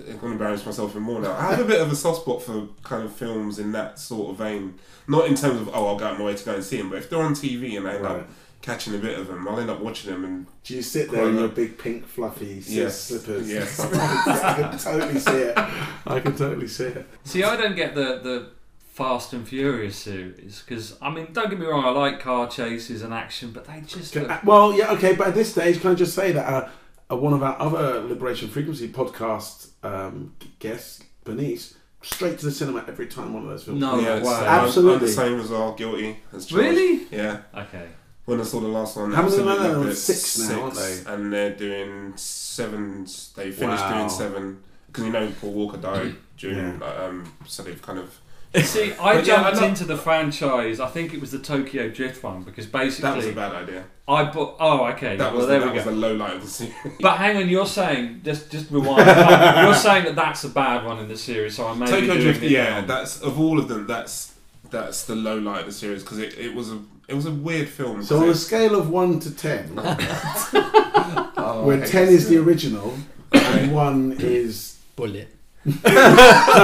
I'm going to embarrass myself even more now. I have a bit of a soft spot for kind of films in that sort of vein. Not in terms of, oh, I'll go out my way to go and see them, but if they're on TV and I end Right. up catching a bit of them, I'll end up watching them and Do you sit there in your big pink fluffy sis Yes. slippers? Yes. I can totally see it. I can totally see it. See, I don't get the the Fast and Furious series because I mean, don't get me wrong, I like car chases and action, but they just Can- look, uh, well, yeah, okay, but at this stage, can I just say that uh, uh, one of our other Liberation Frequency podcast um, guests, Bernice, straight to the cinema every time one of those films. No. yeah, wow. so I'm- I'm, Absolutely. the same as well, guilty as charged. really Yeah. okay. When I saw the last one, How many are absolutely there? loved it. Six now, aren't Six, they? And they're doing seven. They finished Wow. doing seven because you know Paul Walker died during. Um, so they've kind of. See, I But jumped I know- into the franchise. I think it was the Tokyo Drift one because basically That was a bad idea. I bought. Oh, okay. That well, there the, we that was go. the low light of the series. But hang on, you're saying just just rewind. you're saying that that's a bad one in the series, so I may be Tokyo doing Drift, yeah, wrong. that's of all of them. That's that's the low light of the series because it, it was a it was a weird film. So on a scale of 1 to 10, where 10 is the original and 1 is. Bullet. No,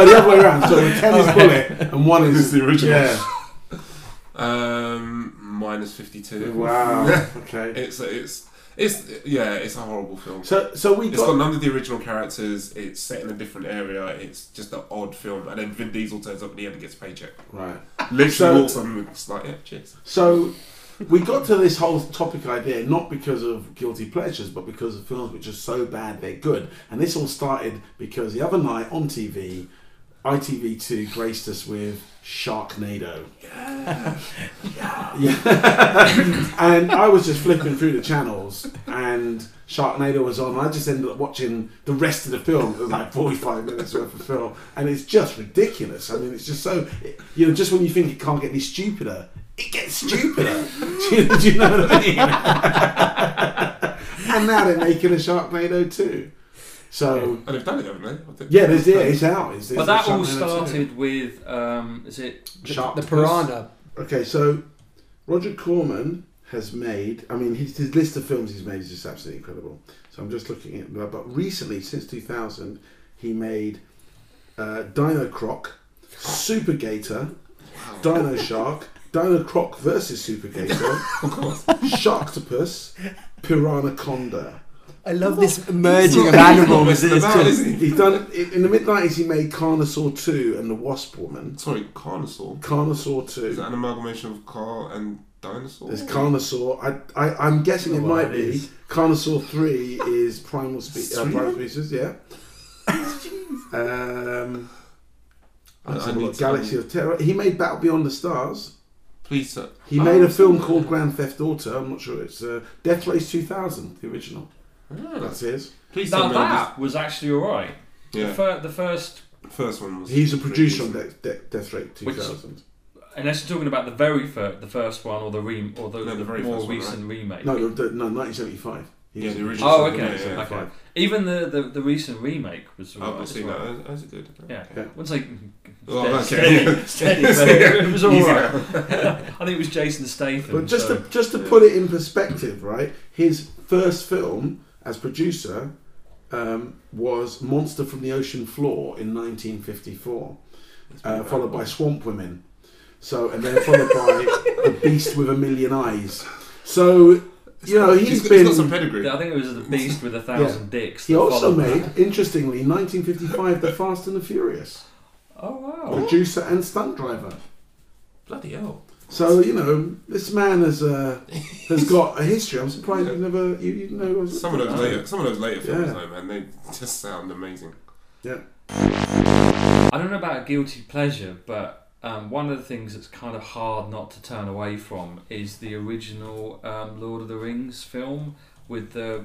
the other way around. So where 10 is Bullet and 1 is. Is the original. Yeah. um minus fifty two. Wow. Okay. It's it's it's yeah, it's a horrible film. So, so we It's got. got none of the original characters. It's set in a different area. It's just an odd film, and then Vin Diesel turns up at the end and gets a paycheck. Right. Literally So- walks on and it's like, yeah, cheers. So we got to this whole topic idea not because of guilty pleasures, but because of films which are so bad they're good. And this all started because the other night on TV, ITV2 graced us with Sharknado. Yeah. yeah. and I was just flipping through the channels and Sharknado was on. I just ended up watching the rest of the film. It was like 45 minutes worth of film. And it's just ridiculous. I mean, it's just so, you know, just when you think it can't get any stupider, it gets stupider. do, you, do you know what I mean? and now they're making a Sharknado too. So And they've done it, haven't they? I think- yeah, there's yeah, it's out. It's, But that all Sharknado two. started with um, is it Shark the piranha. Okay, so Roger Corman has made. I mean, his, his list of films he's made is just absolutely incredible. So I'm just looking at. But but recently, since 2000, he made uh, Dino Croc, Super Gator, Dino Shark, Dino Croc versus Super Gator, Of course. Sharktopus, Piranhaconda. I love this merging of animals. he's It's just- He's done in the mid 90s. He made Carnosaur 2 and the Wasp Woman. Sorry, Carnosaur. Carnosaur two. Is 2. that an amalgamation of car and dinosaur? There's Carnosaur. I, I, I'm guessing it Don't know what might be. is. Carnosaur 3 is Primal, spe- uh, primal Species, yeah. um, I- let's I need Galaxy of Terror. He made Battle Beyond the Stars. Please, sir. He Oh, made a I've film called that. Grand Theft Auto. I'm not sure it's uh, Death Race 2000, the original. Ah, That's his. Please now tell me that was actually alright. I'm The, just- fir- the first, First one was. He's a producer on De- De- Death Race Which- 2000. unless you're talking about the very first, the first one or the re- or the, No, the the very more first one, recent remake. No, the, the, no, 1975. He Yeah, the a original. Oh, producer okay, in Yeah, yeah, Even the, the, the recent remake was I've alright. not as seen well. that. That's good. Yeah. Yeah. I wouldn't Oh, steady, okay. steady, but it was Easy alright. I think it was Jason Statham. But just so- to just to Yeah. put it in perspective, right? His first film as producer um, was Monster from the Ocean Floor in 1954, uh, followed by Swamp Women. So and then followed by The Beast with a Million Eyes. So you know he's got- been. got some pedigree. I think it was the Beast with a thousand dicks. He also made, that. interestingly, 1955, The Fast and the Furious. Oh wow! Producer and stunt driver. Bloody hell. So you know this man has uh, has got a history. I'm surprised you never you, you know Some of those later, some of those later films, Yeah. though, man, they just sound amazing. Yeah. I don't know about guilty pleasure, but um, one of the things that's kind of hard not to turn away from is the original um, Lord of the Rings film with the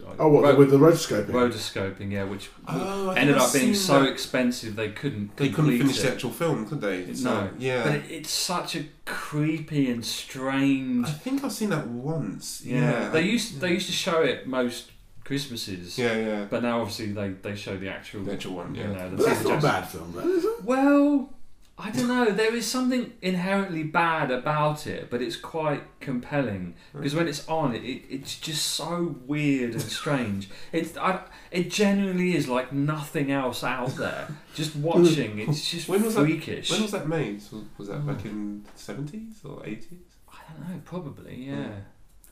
like, Oh, what ro- with the rotoscoping? rotoscoping, yeah, which Oh, ended up being so that. expensive they couldn't They couldn't complete finish it. the actual film, could they? No. So, yeah. But it, it's such a creepy and strange. I think I've seen that once. Yeah, Yeah. they used they mm. used to show it most Christmases. Yeah, yeah. But now obviously they, they show the actual The actual one, you yeah. know, the But that's not a bad film, though. Well, I don't know. There is something inherently bad about it, but it's quite compelling because when it's on, it, it it's just so weird and strange. It's I, it genuinely is like nothing else out there. Just watching, it's just When was that- freakish. When was that made? Was, was that back in 70s or 80s? I don't know. Probably, yeah. Mm.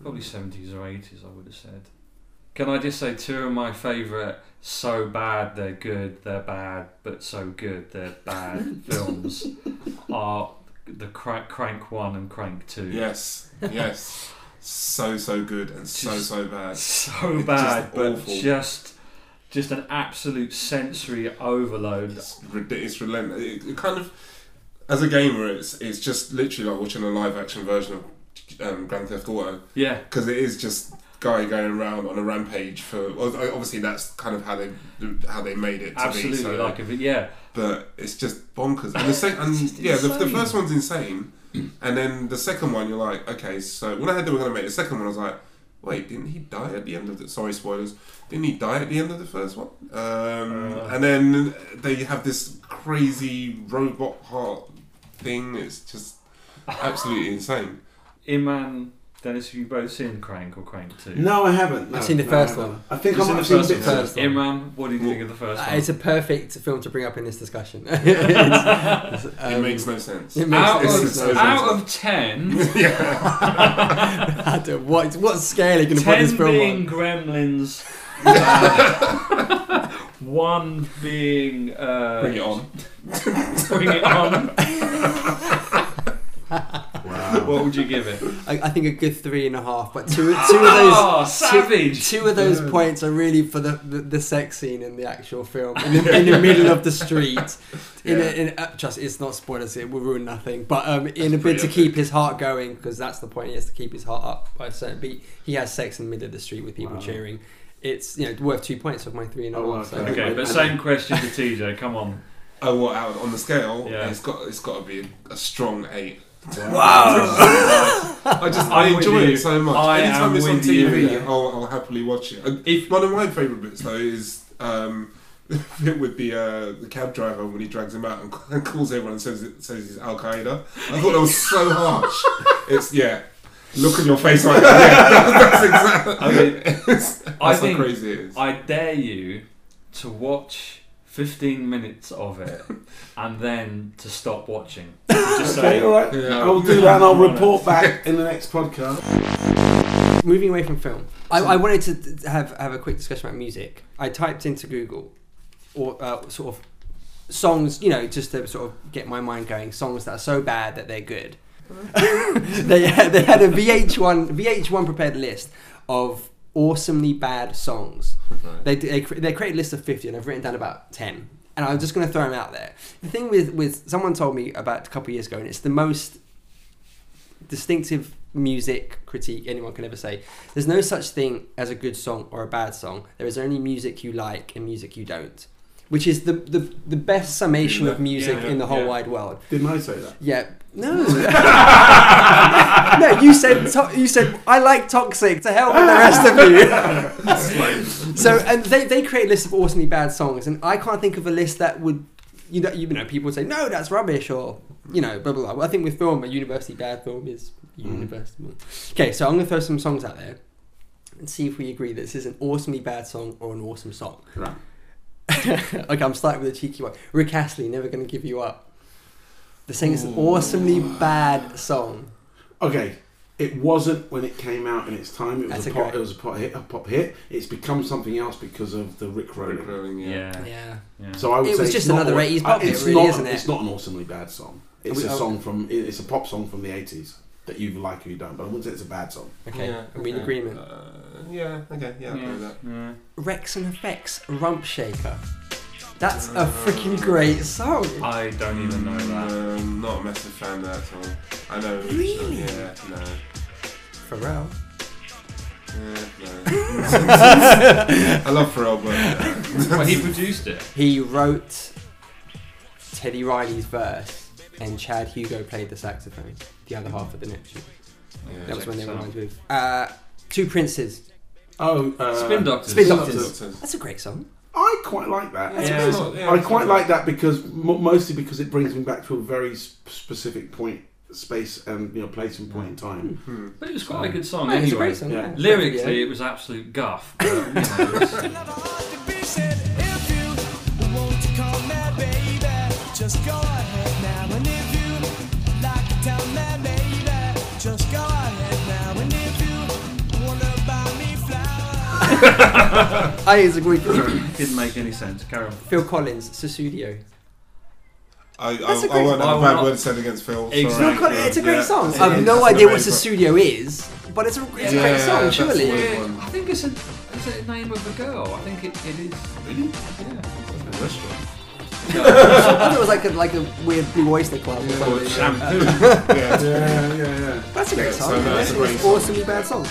Probably seventies or eighties. I would have said. Can I just say two of my favourite so bad they're good, they're bad, but so good they're bad films are the Crank, Crank One and Crank Two. Yes, yes. so, so good and so, Just- so bad. so It's bad, just but awful. just just an absolute sensory overload. It's, rid- it's relentless. It, it kind of, as a gamer, it's it's just literally like watching a live action version of um, Grand Theft Auto Yeah, because it is just guy going around on a rampage for. Obviously, that's kind of how they how they made it. To absolutely. Be, so, like if it, yeah, but it's just bonkers. And the sec- and yeah, the, the first one's insane, and then the second one, you're like, okay. So when I heard they were going to make the second one, I was like, wait, didn't he die at the end of the? Sorry, spoilers. Didn't he die at the end of the first one? Um, Uh. and then they have this crazy robot heart thing. It's just absolutely insane. Imran. Dennis, have you both seen Crank or Crank Two? No, I haven't. No, I've seen the no, first I haven't. one. I think You've I might seen have the seen first one? Imran, what do you think of the first Uh, one? it's a perfect film to bring up in this discussion. It's, it um, makes no sense. it makes- out, it it's- of, no it's- sense. out of ten, I don't- what what scale are you going to put this ten film being on? Gremlins, uh, one being uh, Bring it on. Bring it on. Wow. What would you give it? I, I think a good three and a half. But two two of those Oh, savage! Two of those points are really for the, the, the sex scene in the actual film, in the, in the middle of the street. In, Yeah. a, in a, just it's not spoilers, it will ruin nothing. But um, in a bid to keep his heart going, because that's the point. He has to keep his heart up by a certain beat. He has sex in the middle of the street with people Wow. cheering. It's you know worth two points of my three and a half. Oh, so- okay. Okay, but same question to TJ. Come on. Oh, what out on the scale? Yeah. It's got it's got to be a, a strong eight. Wow! I just I with enjoy it so much. I Anytime it's on with you. TV, I'll, I'll happily watch it. Uh, If One of my favourite bits though is um, with the uh, the cab driver when he drags him out and, and calls everyone and says it, says he's Al Qaeda. I thought that was so harsh. It's yeah. Look on your face right now. Yeah, that's exactly. I mean, that's I how think crazy it is. I dare you to watch 15 minutes of it and then to stop watching. Just Okay, say, all right. Yeah. I'll do that and I'll report back in the next podcast. Moving away from film, I, I wanted to have have a quick discussion about music. I typed into Google, or uh, sort of songs, you know, just to sort of get my mind going. Songs that are so bad that they're good. they had, they had a VH1 VH1 prepared list of awesomely bad songs. Right. They they, they created a list of fifty, and I've written down about ten. And I'm just going to throw them out there. The thing with with someone told me about a couple of years ago, and it's the most distinctive music critique anyone can ever say. There's no such thing as a good song or a bad song. There is only music you like and music you don't. Which is the, the, the best summation of music Yeah, in the whole yeah. wide world. Didn't I say that? Yeah. No. no, you said to- you said I like toxic. To hell with the rest of you. so and they they create a list of awesomely bad songs, and I can't think of a list that would you know you know people would say no that's rubbish or you know blah blah blah. Well, I think with film a university bad film is mm. university. Okay, so I'm gonna throw some songs out there and see if we agree that this is an awesomely bad song or an awesome song. Right. okay, I'm starting with a cheeky one. Rick Astley, Never Gonna Give You Up. The saying is an awesomely bad song. Okay. It wasn't when it came out in its time. It was That's a a pop. great- It was a pop hit. A pop hit. It's become something else because of the Rick Rick Rolling. Rolling, yeah. yeah. Yeah. yeah. So I would It say was it's just not another aw- 80s pop uh, hit, it's really, not, isn't it? It's not an awesomely bad song. It's We- a oh. song from. it- It's a pop song from the eighties that you like or you don't. But I wouldn't say it's a bad song. Okay, Yeah, are we in agreement? Uh, yeah, okay, yeah, I'll go with that. yeah. Rex and Effects, Rump Shaker. That's a freaking great song. I don't even know that. Um, not a massive fan of that song. I know. Really? Yeah, no. Pharrell. Yeah, no. I love Pharrell, but Well, he produced it. He wrote Teddy Riley's verse, and Chad Hugo played the saxophone, the other half of the Neptunes. yeah. That was when they were Check lined with. Uh, Two Princes. Oh, uh, Spin Doctors. Spin Spin Doctors. Doctors. That's a great song. I quite like that. That's Yeah, good. it's not- yeah, I quite like that because mostly because it brings me back to a very specific point, space, and you know, place and point in time. Hmm. But it was quite a good song it's a anyway. great song. Yeah. yeah. Lyrically, Yeah. it was absolute guff. But, you know, it's- Another heart I think it's a great song. didn't make any sense. Carry on. Phil Collins, Sussudio. I, I, That's a I great won't have a I bad will word said against Phil. Exactly. Phil Collins, it's a great Yeah. song. it I have is. no It's idea what great Sussudio is, but it's a, it's a Yeah, great song, that's surely. the Yeah. I think it's a, is it a name of a girl. I think it, it is. Really? Yeah. Restaurant. I thought it was like a, like a weird Blue Oyster Club or Yeah. something. Shampoo. Yeah. Yeah, yeah, yeah. That's a great Yeah, song. so no, That's it's a an great song. awesomely bad song.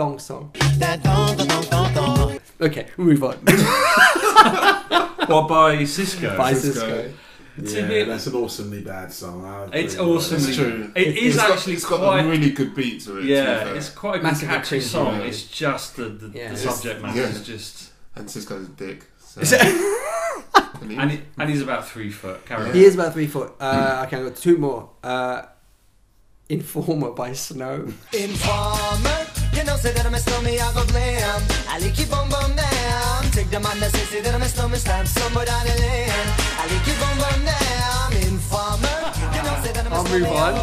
Thong song. Okay, move on. What by Sisqó? By Sisqó. Sisqó. To Yeah, me- that's an awesomely bad song. I agree It's with that. awesomely. It's true. It It's is got- actually it's got quite. a really good beat to it. to be yeah, fair. it's quite a good Massively catchy cringy. song. Yeah. It's just the, the, Yeah. the It's- subject matter yeah. is just. and Sisqó's a dick. So. And he- And, he, and he's about three foot. Carry on. He is about three foot. Uh, okay, I've got two more. Uh, Informer by Snow. Informer, you know, say that I'm a snowman, I go blam. I like you bum bum down. Take the man that says that I'm a snowman, slam somewhere down the lane. I like you bum bum down. Informer, you know, say that I'm a I'll move on.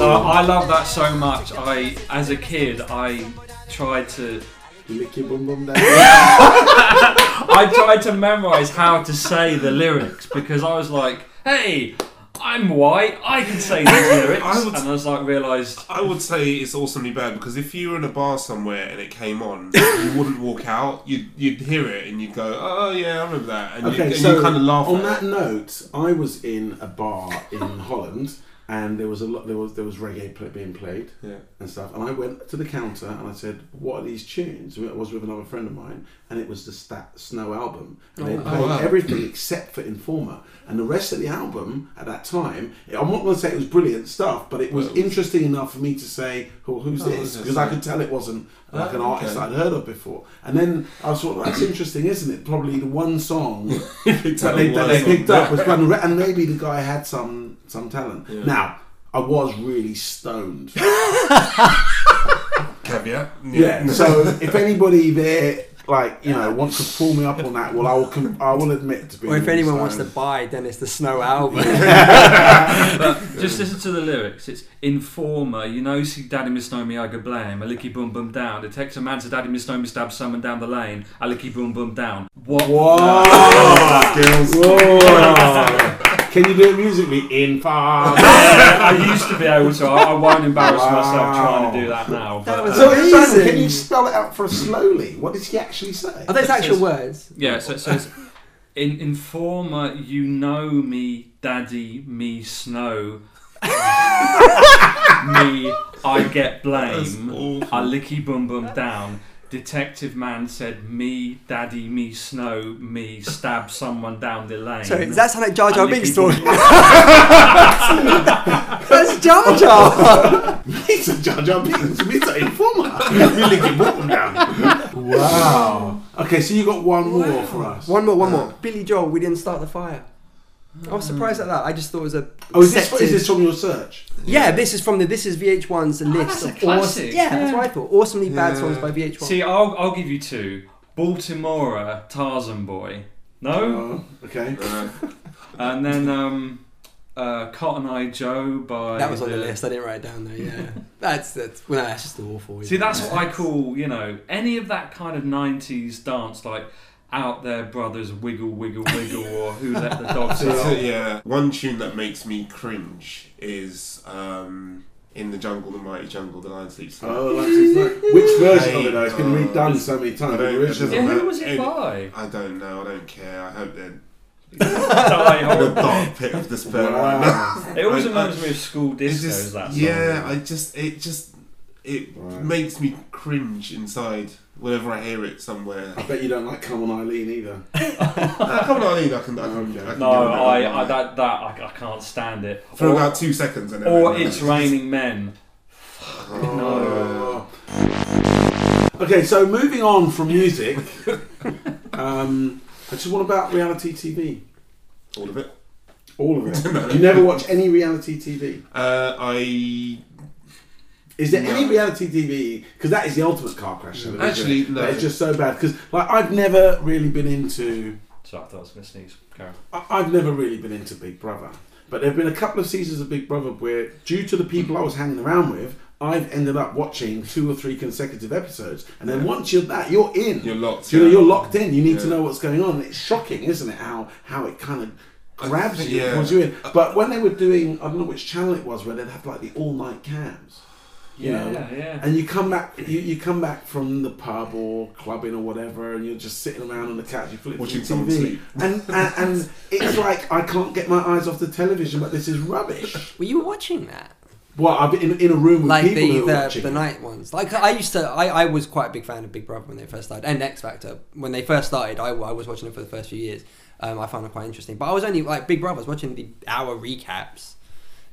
Uh, I love that so much. I, as a kid, I tried to, lick your bum bum down. I tried to memorize how to say the lyrics because I was like, "Hey, I'm white. I can say these lyrics." I would- and I was like, realised, I would say it's awesomely bad because if you were in a bar somewhere and it came on, you wouldn't walk out. You'd you'd hear it and you'd go, "Oh yeah, I remember that," and, you, Okay, and so you kind of laugh. on at that it. note, I was in a bar in Holland and there was a lot. There was there was reggae play, being played Yeah. and stuff. And I went to the counter and I said, "What are these tunes?" I was with another friend of mine, and it was the Stat Snow album. And they Oh, played wow. everything except for Informer, and the rest of the album at that time. I'm not going to say it was brilliant stuff, but it was Well, interesting enough for me to say, "Well, who's Oh, this?" Because I could tell it wasn't like an Oh, artist okay. I'd heard of before. And then I thought, "That's interesting, isn't it?" Probably the one song that they, that they picked up was quite, and maybe the guy had some some talent. Yeah. Now. I was really stoned. Caveat. Yeah. So if anybody there, like you know, wants to pull me up on that, well, I will. Com- I will admit to being. Or if anyone wants to stoned. buy Dennis the Snow album, But just listen to the lyrics. It's Informer, you know, see Daddy Miss Know Me, I go blame. A licky boom boom down. Detects a man to Daddy Miss Know Me, stab someone down the lane. A licky boom boom down. What? Whoa! skills. Whoa! Can you do it musically? In farm. I used to be able to. I, I won't embarrass Wow. myself trying to do that now. That But, was So uh, it's like, Amazing. can you spell it out for us slowly? What did he actually say? are those actual words? yeah, so it says, in, Informer, you know me, Daddy, me, Snow. me, I get blame. awful. I licky boom boom down. Detective man said, me, daddy, me, snow, me, stab someone down the lane. Sorry, does that sound like Jar Jar Binks licky story? That's Jar Jar. He's a Jar Jar Binks. He's an informer. really can walk them down. Wow. Okay, so you got one more for us. One more, one uh, more. Billy Joel, we didn't start the fire. I was surprised at that. I just thought it was a. Oh, is this, accepted- is this from your search? Yeah, this is from the. This is VH1's list that's a of classic. awesome. Yeah, that's Yeah. what I thought. Awesomely bad Yeah. songs by VH1. See, I'll, I'll give you two. Baltimora, Tarzan Boy. No? Oh, okay. And then um, uh, Cotton Eye Joe by. that was on the list. I didn't write it down though. Yeah, that's that's. Well, no, that's just awful. isn't See, that's it? what I call, you know, any of that kind of 90s dance, like Outhere Brothers, Wiggle, Wiggle, Wiggle, or Who Let the Dogs so, so, Out. yeah, one tune that makes me cringe is um, "In the Jungle, the Mighty Jungle, the Lion Sleeps Tonight." Oh, like it's like, which version of it though? It's been Hey, redone so many times. The original. Yeah, who was it Any- by? I don't know. I don't care. I hope they're Die in a Hard. dark pit of despair. Wow. It always reminds me of school It discos, just, that song. yeah, I just it just it Right. makes me cringe inside whenever I hear it somewhere. I bet you don't like Come On Eileen either. Ah, come on, Eileen, I can, I can, Okay. I can No, give it that I. I that that I, I can't stand it. for or, about two seconds and then or then- it's raining men. Oh. Okay, so moving on from music, um, I just want about reality TV. all of it. All of it. you never watch any reality TV. Uh, I Is there any reality TV? Because that is the ultimate car crash. television. Actually, no. That is just so bad. Because like I've never really been into. So I thought I was going to sneeze. Karen. I- I've never really been into Big Brother. But there have been a couple of seasons of Big Brother where, due to the people I was hanging around with, I've ended up watching two or three consecutive episodes. And then once you're that, you're in. you're locked. you know, you're locked in. You need to know what's going on. It's shocking, isn't it? How how it kind of grabs think- you, yeah. pulls you in. But when they were doing, I don't know which channel it was, where they'd have like the all night cams. You Yeah, know, yeah. and you come back, you, you come back from the pub or clubbing or whatever, and you're just sitting around on the couch, you flip Watching through someone TV, and, and and it's like I can't get my eyes off the television, but this is rubbish. Were you watching that? Well, I've been in, in a room with Like people the who the, watching. the night ones. Like I used to. I, I was quite a big fan of Big Brother when they first started, and X Factor when they first started. I, I was watching it for the first few years. Um, I found it quite interesting, but I was only like Big Brother. I was watching the hour recaps.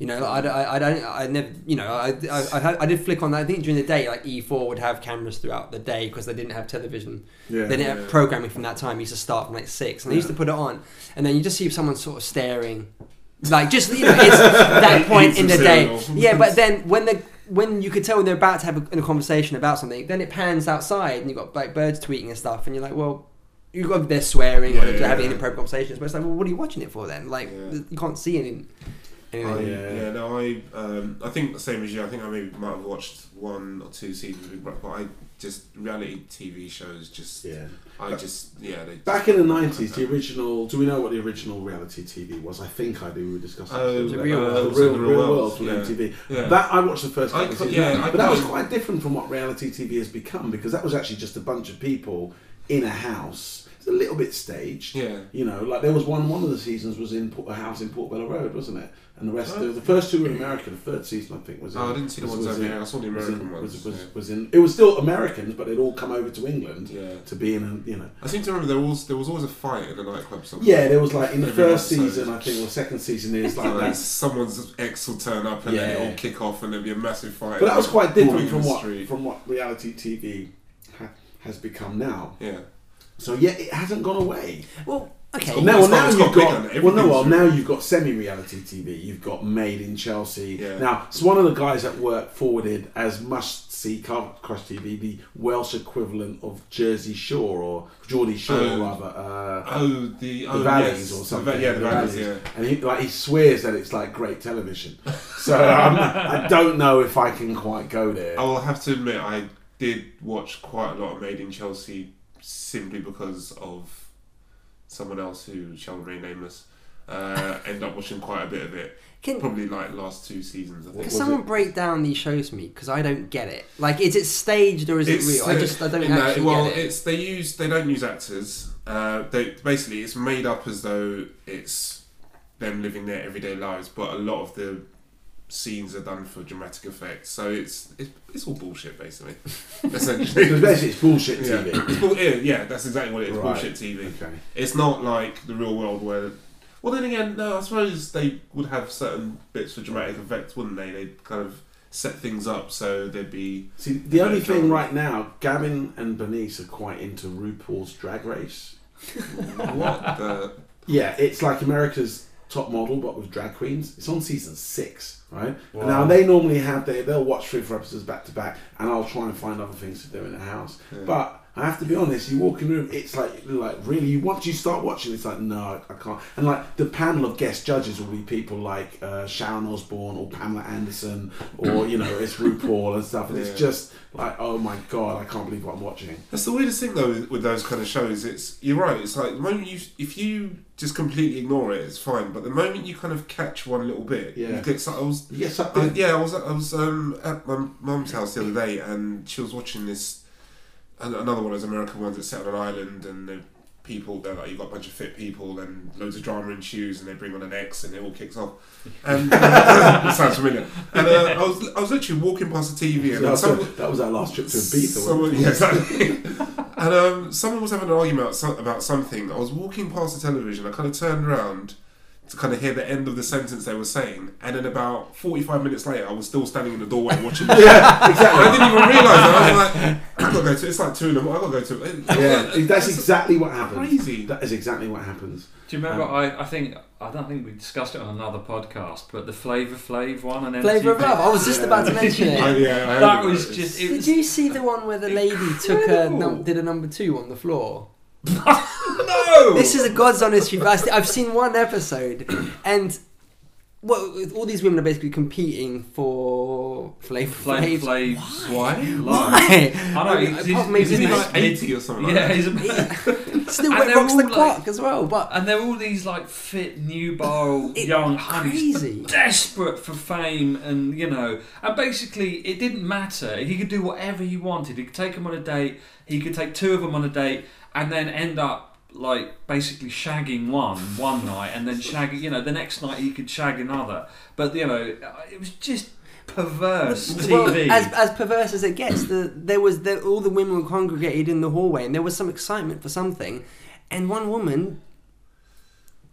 You know, I, I, I don't, I never, you know, I, I, I, had- I did flick on that. I think during the day, like E4 would have cameras throughout the day because they didn't have television. Yeah. they didn't Yeah. have programming from that time. It used to start from like six, and they used to put it on, and then you just see someone sort of staring, like just you know, it's that point in the day. Yeah, but then when they when you could tell when they're about to have a, a conversation about something, then it pans outside and you've got like birds tweeting and stuff, and you're like, well. You got they're swearing Yeah, or they're yeah, having yeah. inappropriate conversations, but it's like, well, what are you watching it for then? Like, Yeah. you can't see anything. I. Yeah. yeah. no, I um, I think the same as you. I think I maybe might have watched one or two seasons of Big Brother, but I just reality TV shows just Yeah. I just yeah they Back in the nineties, the original. Do we know what the original reality TV was? I think I do. We discussed. Oh, it. The Real Uh, World. the real, The real, Real world, World, from yeah. MTV. Yeah. That I watched the first I couple of seasons, yeah, I but that was quite different from what reality TV has become because that was actually just a bunch of people in a house. It's a little bit staged. Yeah. You know, like there was one. One of the seasons was in a house in Portobello Road, wasn't it? And the rest, Oh. the, the first two were in America. The third season, I think, was. In, Oh, I didn't see the was- ones was over here. I saw the was American in, ones, Was, was, yeah. was in. It was still Americans, but they'd all come over to England Yeah. to be in. A, you know. I seem to remember there was there was always a fight in a nightclub somewhere. Yeah, there was like in the Every first episode. season, I think, or second season, it was like Like that. someone's ex will turn up and then it'll kick off and there'll be a massive fight. But that was quite different from what street. from what reality TV ha- has become now. Yeah. So yeah, it hasn't gone away. Well, okay. Oh, now, well, now you've got got, well, no, well, now you've got semi-reality TV. You've got Made in Chelsea. Yeah. Now, so one of the guys that work forwarded as must-see Car Crush TV, the Welsh equivalent of Jersey Shore or Geordie Shore, Oh. rather. Uh, Oh, the oh, the valleys yes. or something. va- yeah, the valleys. Valleys. Yeah. And he like he swears that it's like great television. So um, I don't know if I can quite go there. I will have to admit, I did watch quite a lot of Made in Chelsea simply because of someone else who shall remain nameless. Uh, end up watching quite a bit of it. Can, Probably like last two seasons, I think. can someone it? break down these shows for me? Because I don't get it. Like, is it staged or is it real? I uh, just I don't in that- actually well, get it. it's they use they don't use actors. Uh, they basically it's made up as though it's them living their everyday lives, but a lot of the scenes are done for dramatic effect. So it's it's, it's all bullshit basically. essentially, Because basically it's bullshit yeah. TV. It's bull- yeah, yeah, that's exactly what it is. Right. Bullshit TV. Okay. It's not like the real world where. Well, then again, no. I suppose they would have certain bits for dramatic effect, wouldn't they? They'd kind of set things up so there'd be. See, the only Okay, thing John. right now, Gavin and Bernice are quite into RuPaul's Drag Race. What the? Yeah, it's like America's Top Model, but with drag queens. It's on season six, right? Wow. Now they normally have they they'll watch three four episodes back to back, and I'll try and find other things to do in the house. Yeah. But I have to be honest. You walk in the room, it's like like really. You once you start watching, it's like no, I can't. And like the panel of guest judges will be people like uh, Sharon Osbourne or Pamela Anderson, or you know it's RuPaul and stuff. And Yeah. it's just like oh my god, I can't believe what I'm watching. That's the weirdest thing though with, those kind of shows. It's you're right. It's like the moment you if you just completely ignore it, it's fine. But the moment you kind of catch one little bit, Yeah. you get. so- I was get I, yeah, I was I was um, at my mum's house the other day, and she was watching this another one of those American ones that's set on an island, and the people they're like you've got a bunch of fit people and loads of drama ensues, and they bring on an ex, and it all kicks off. And uh, it sounds familiar. And uh, I was I was literally walking past the TV, and was, someone, that was our last trip to Ibiza. Someone, yeah, exactly. and um, someone was having an argument about something. I was walking past the television. I kind of turned around to kind of hear the end of the sentence they were saying, and then about forty-five minutes later, I was still standing in the doorway watching. it. yeah, exactly. I didn't even realise. it. I was like, I've gotta go to. It's like two in the morning. I've gotta go to. Yeah, that's exactly what happens. crazy. That is exactly what happens. Do you remember? Um, I, I think I don't think we discussed it on another podcast, but the Flavor Flav one and Flavor of Love. I was just about to mention I, it. yeah, I That was just. It Did was, you see the one where the lady took a Incredible. num- did a number two on the floor? no. This is a God's honest truth. I've seen one episode, and well, all these women are basically competing for Flavor Flavor Flav. Flav's Why? Why? I know. He's, Apart he's, he's, maybe in Isn't he like eighty or something? Like Yeah, that? he's a, Still And went they're rocks all the like- clock as well, but and they're all these like fit, nubile It- young honeys, crazy. desperate for fame, and you know, and basically it didn't matter. He could do whatever he wanted. He could take them on a date. He could take two of them on a date, and then end up like basically shagging one one night, and then shagging. You know, the next night he could shag another. But you know, it was just perverse Well, TV. as, as perverse as it gets, the, there was the, all the women were congregated in the hallway, and there was some excitement for something. And one woman,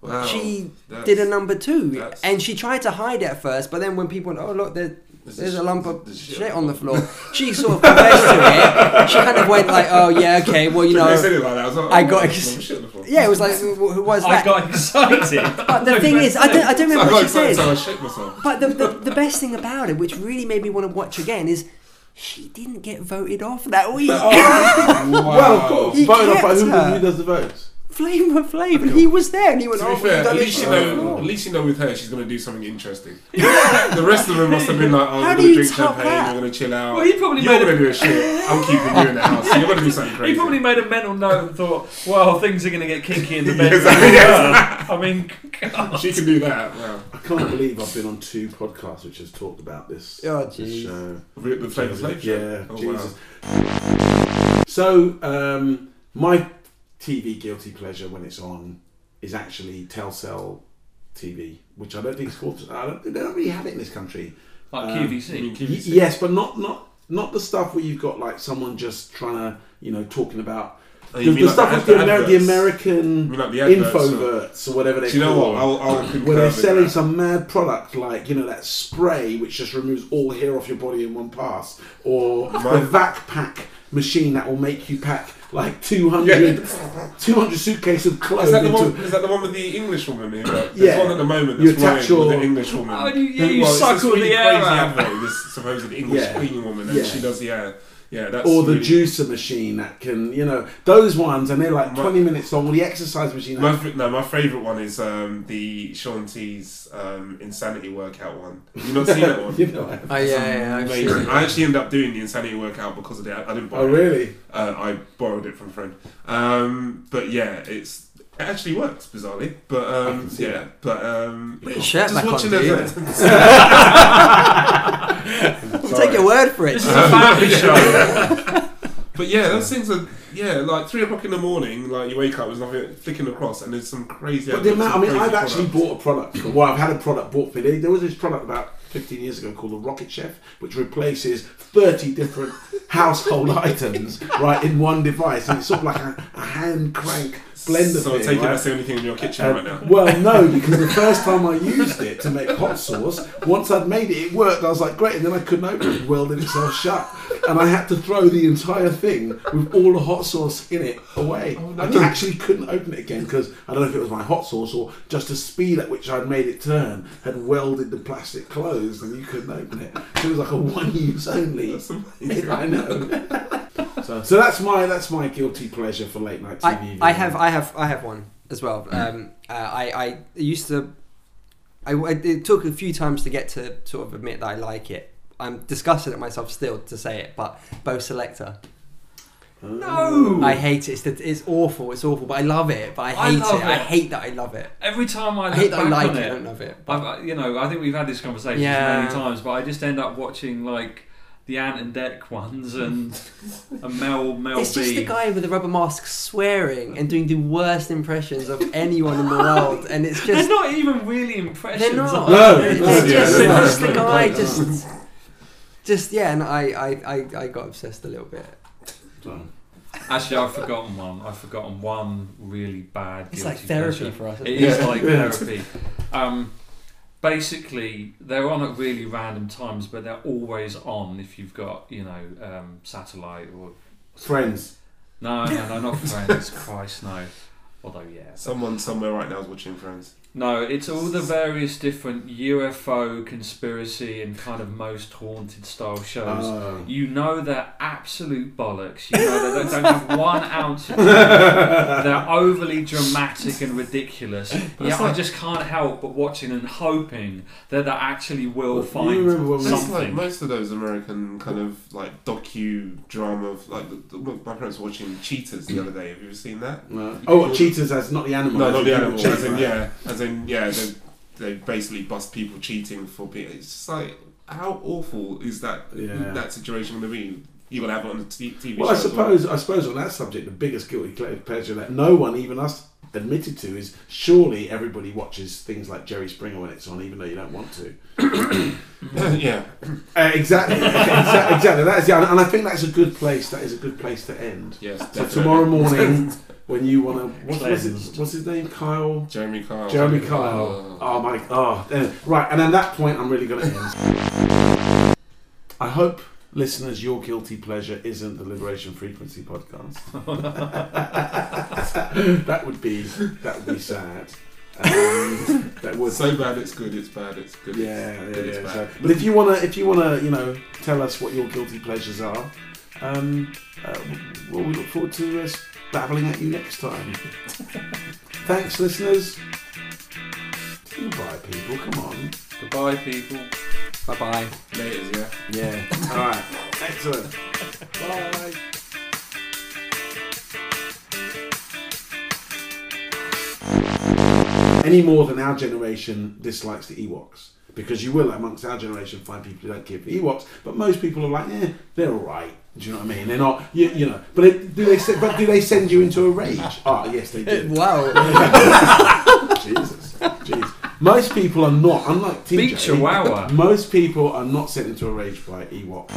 Wow, she that's- did a number two, and she tried to hide it at first. But then when people went, "Oh look, there, There's there's a a lump of shit, shit on the floor," she sort of confessed to it. She kind of went like, "Oh yeah, okay, well you They know." said it like that. I, was like, I oh, got there's ex- shit on the floor. Yeah, it was like, who who was I got excited. but the thing is, I don't, I don't So I remember got what she excited, said. so I shit myself. But the, the, the best thing about it, which really made me want to watch again, is she didn't get voted off that week. Oh, well, of course. He Voted off by kept who, her. who does the votes? Flavor Flav, and he was there, and he went, To "Oh, be we've fair, at least you know, at least you know with her, she's going to do something interesting. the rest of them must have been like, oh, How we're do going to you drink champagne, that? we're going to chill out. Well, he probably You're made a- going to do a shit. I'm keeping you in the house. You're going to do something crazy. He probably made a mental note and thought, well, things are going to get kinky in the bed. Exactly, I mean, God. She can do that. Wow. I can't believe I've been on two podcasts which has talked about this. Oh, this jeez. show. The Flavor Flav show. Yeah, Oh, Jesus. So, um, my TV guilty pleasure when it's on is actually Telcel TV, which I don't think is called. I don't, they don't really have it in this country. Like Um, QVC. Y- yes, but not not not the stuff where you've got like someone just trying to you know talking about Oh, the, the like stuff the with the, ad- Amer- the? American like the adverts, or- infoverts or whatever they. Do you know what? I'll, I'll where they're selling that. some mad product like you know that spray which just removes all hair off your body in one pass, or My- the vac pack machine that will make you pack like 200, 200 suitcase of clothes Is that the one? Is that the one with the English woman? Who, like, Yeah. There's one at the moment You that's attach running with your- the English woman. Oh, you- yeah, you Well, it's suckle this really the air crazy out. advert, This supposed English Yeah. cleaning woman, and Yeah. she does yeah, yeah. That's or the really- juicer machine that can, you know, those ones, and they're like My- 20 minutes long. Or the exercise machine. My, f- no, my favourite one is um, the Shaun T's um, insanity workout one. You not seen that one? you know, I- Oh yeah, yeah, yeah, I've seen it. I actually ended up doing the insanity workout because of that. I didn't buy oh, it. really? Uh, I borrowed it from a friend. Um, but yeah, it's it actually works bizarrely. But um, yeah, that. but um, Put your shirt back on, watching do those- We'll take your word for it. This is a family show. But yeah, those things are yeah, like three o'clock in the morning, like you wake up, there's nothing flicking across, and there's some crazy. But the adverts, amount, I some mean, I've actually products. bought a product. Well, I've had a product bought for me. There was this product about 15 years ago called the Rocket Chef, which replaces 30 different household items right in one device, and it's sort of like a, a hand crank blender So I thing. take it right? that's the only thing in your kitchen Uh, right now. Well, no, because the first time I used it to make hot sauce, once I'd made it, it worked. I was like, great, and then I couldn't open it, it welded itself shut, and I had to throw the entire thing with all the hot sauce in it away. Oh, no. I actually couldn't open it again because I don't know if it was my hot sauce or just the speed at which I'd made it turn had welded the plastic closed, and you couldn't open it. So it was like a one-use only. That's. I know. so, so that's my that's my guilty pleasure for late night TV. I, I have, I have, I have one as well. Um, uh, I, I used to. I, I- it took a few times to get to sort of admit that I like it. I'm disgusted at myself still to say it, but Bo' Selecta. No. I hate it. It's, the- it's awful. It's awful, but I love it. But I I hate love it. I hate that I love it. Every time I I, look hate that I back like on it. I don't love it. but- I've, you know, I think we've had this conversation Yeah. many times, but I just end up watching like the Ant and Dec ones and a Mel Mel It's B. just the guy with the rubber mask swearing and doing the worst impressions of anyone in the world, and it's just They're not even really impressions. they're not. are No, they? it's no, just, yeah, it's no, just no, the guy no. just, just yeah. And I, I, I, I got obsessed a little bit. Actually, I've forgotten one. I've forgotten one really bad. It's guilty like therapy pleasure. for us. It isn't is Yeah. like Yeah. therapy. Um, basically, they're on at really random times, but they're always on if you've got you know um, satellite or friends. no, no, no, not Friends. Christ, no. Although, yeah. Someone somewhere right now is watching Friends. No, it's all the various different UFO conspiracy and kind of most haunted style shows. Oh. You know they're absolute bollocks. You know they don't, don't have one ounce of truth. They're overly dramatic and ridiculous. Yeah, I just can't help but watching and hoping that they actually will Well, you find remember when something. like most of those American kind of like docu drama. Of, like the, the, my parents were watching Cheaters the other day. Have you ever seen that? No. Oh, cheaters as not the animal. No, not the animal. cheat, right? yeah, as in yeah, they, they basically bust people cheating for people. It's just like how awful is that? Yeah. That situation going to be? You're gonna have it on the t- TV Well, I show. as suppose I suppose on that subject, the biggest guilty pleasure that no one, even us, admitted to is surely everybody watches things like Jerry Springer when it's on, even though you don't want to. yeah. Uh, exactly, exactly, exactly. That is, yeah, and I think that's a good place. That is a good place to end. Yes. So tomorrow morning, when you want to, what's, what's, his, what's his name? Kyle. Jeremy Kyle. Jeremy Kyle. Oh my. Oh, anyway, right. And at that point, I'm really going to end. I hope, listeners, your guilty pleasure isn't the Liberation Frequency podcast. that would be that would be sad. Um, that would. So bad it's good. It's bad. It's good. Yeah, yeah, Good, it's yeah. bad. So, but if you wanna, if you wanna, you know, tell us what your guilty pleasures are, um, uh, well, we look forward to us babbling at you next time. Thanks, listeners. Goodbye, people. Come on. Goodbye, people. Bye bye. Laters, yeah. Yeah. All right. Excellent. Bye. Any more than our generation dislikes the Ewoks. Because you will, amongst our generation, find people who don't care for Ewoks, but most people are like, eh, they're alright. Do you know what I mean? They're not, you, you know. But it, do they? se- But do they send you into a rage? Ah, yes, they do. wow. Jesus, jeez. Most people are not. Unlike TJ, Big chihuahua. most people are not sent into a rage by Ewok.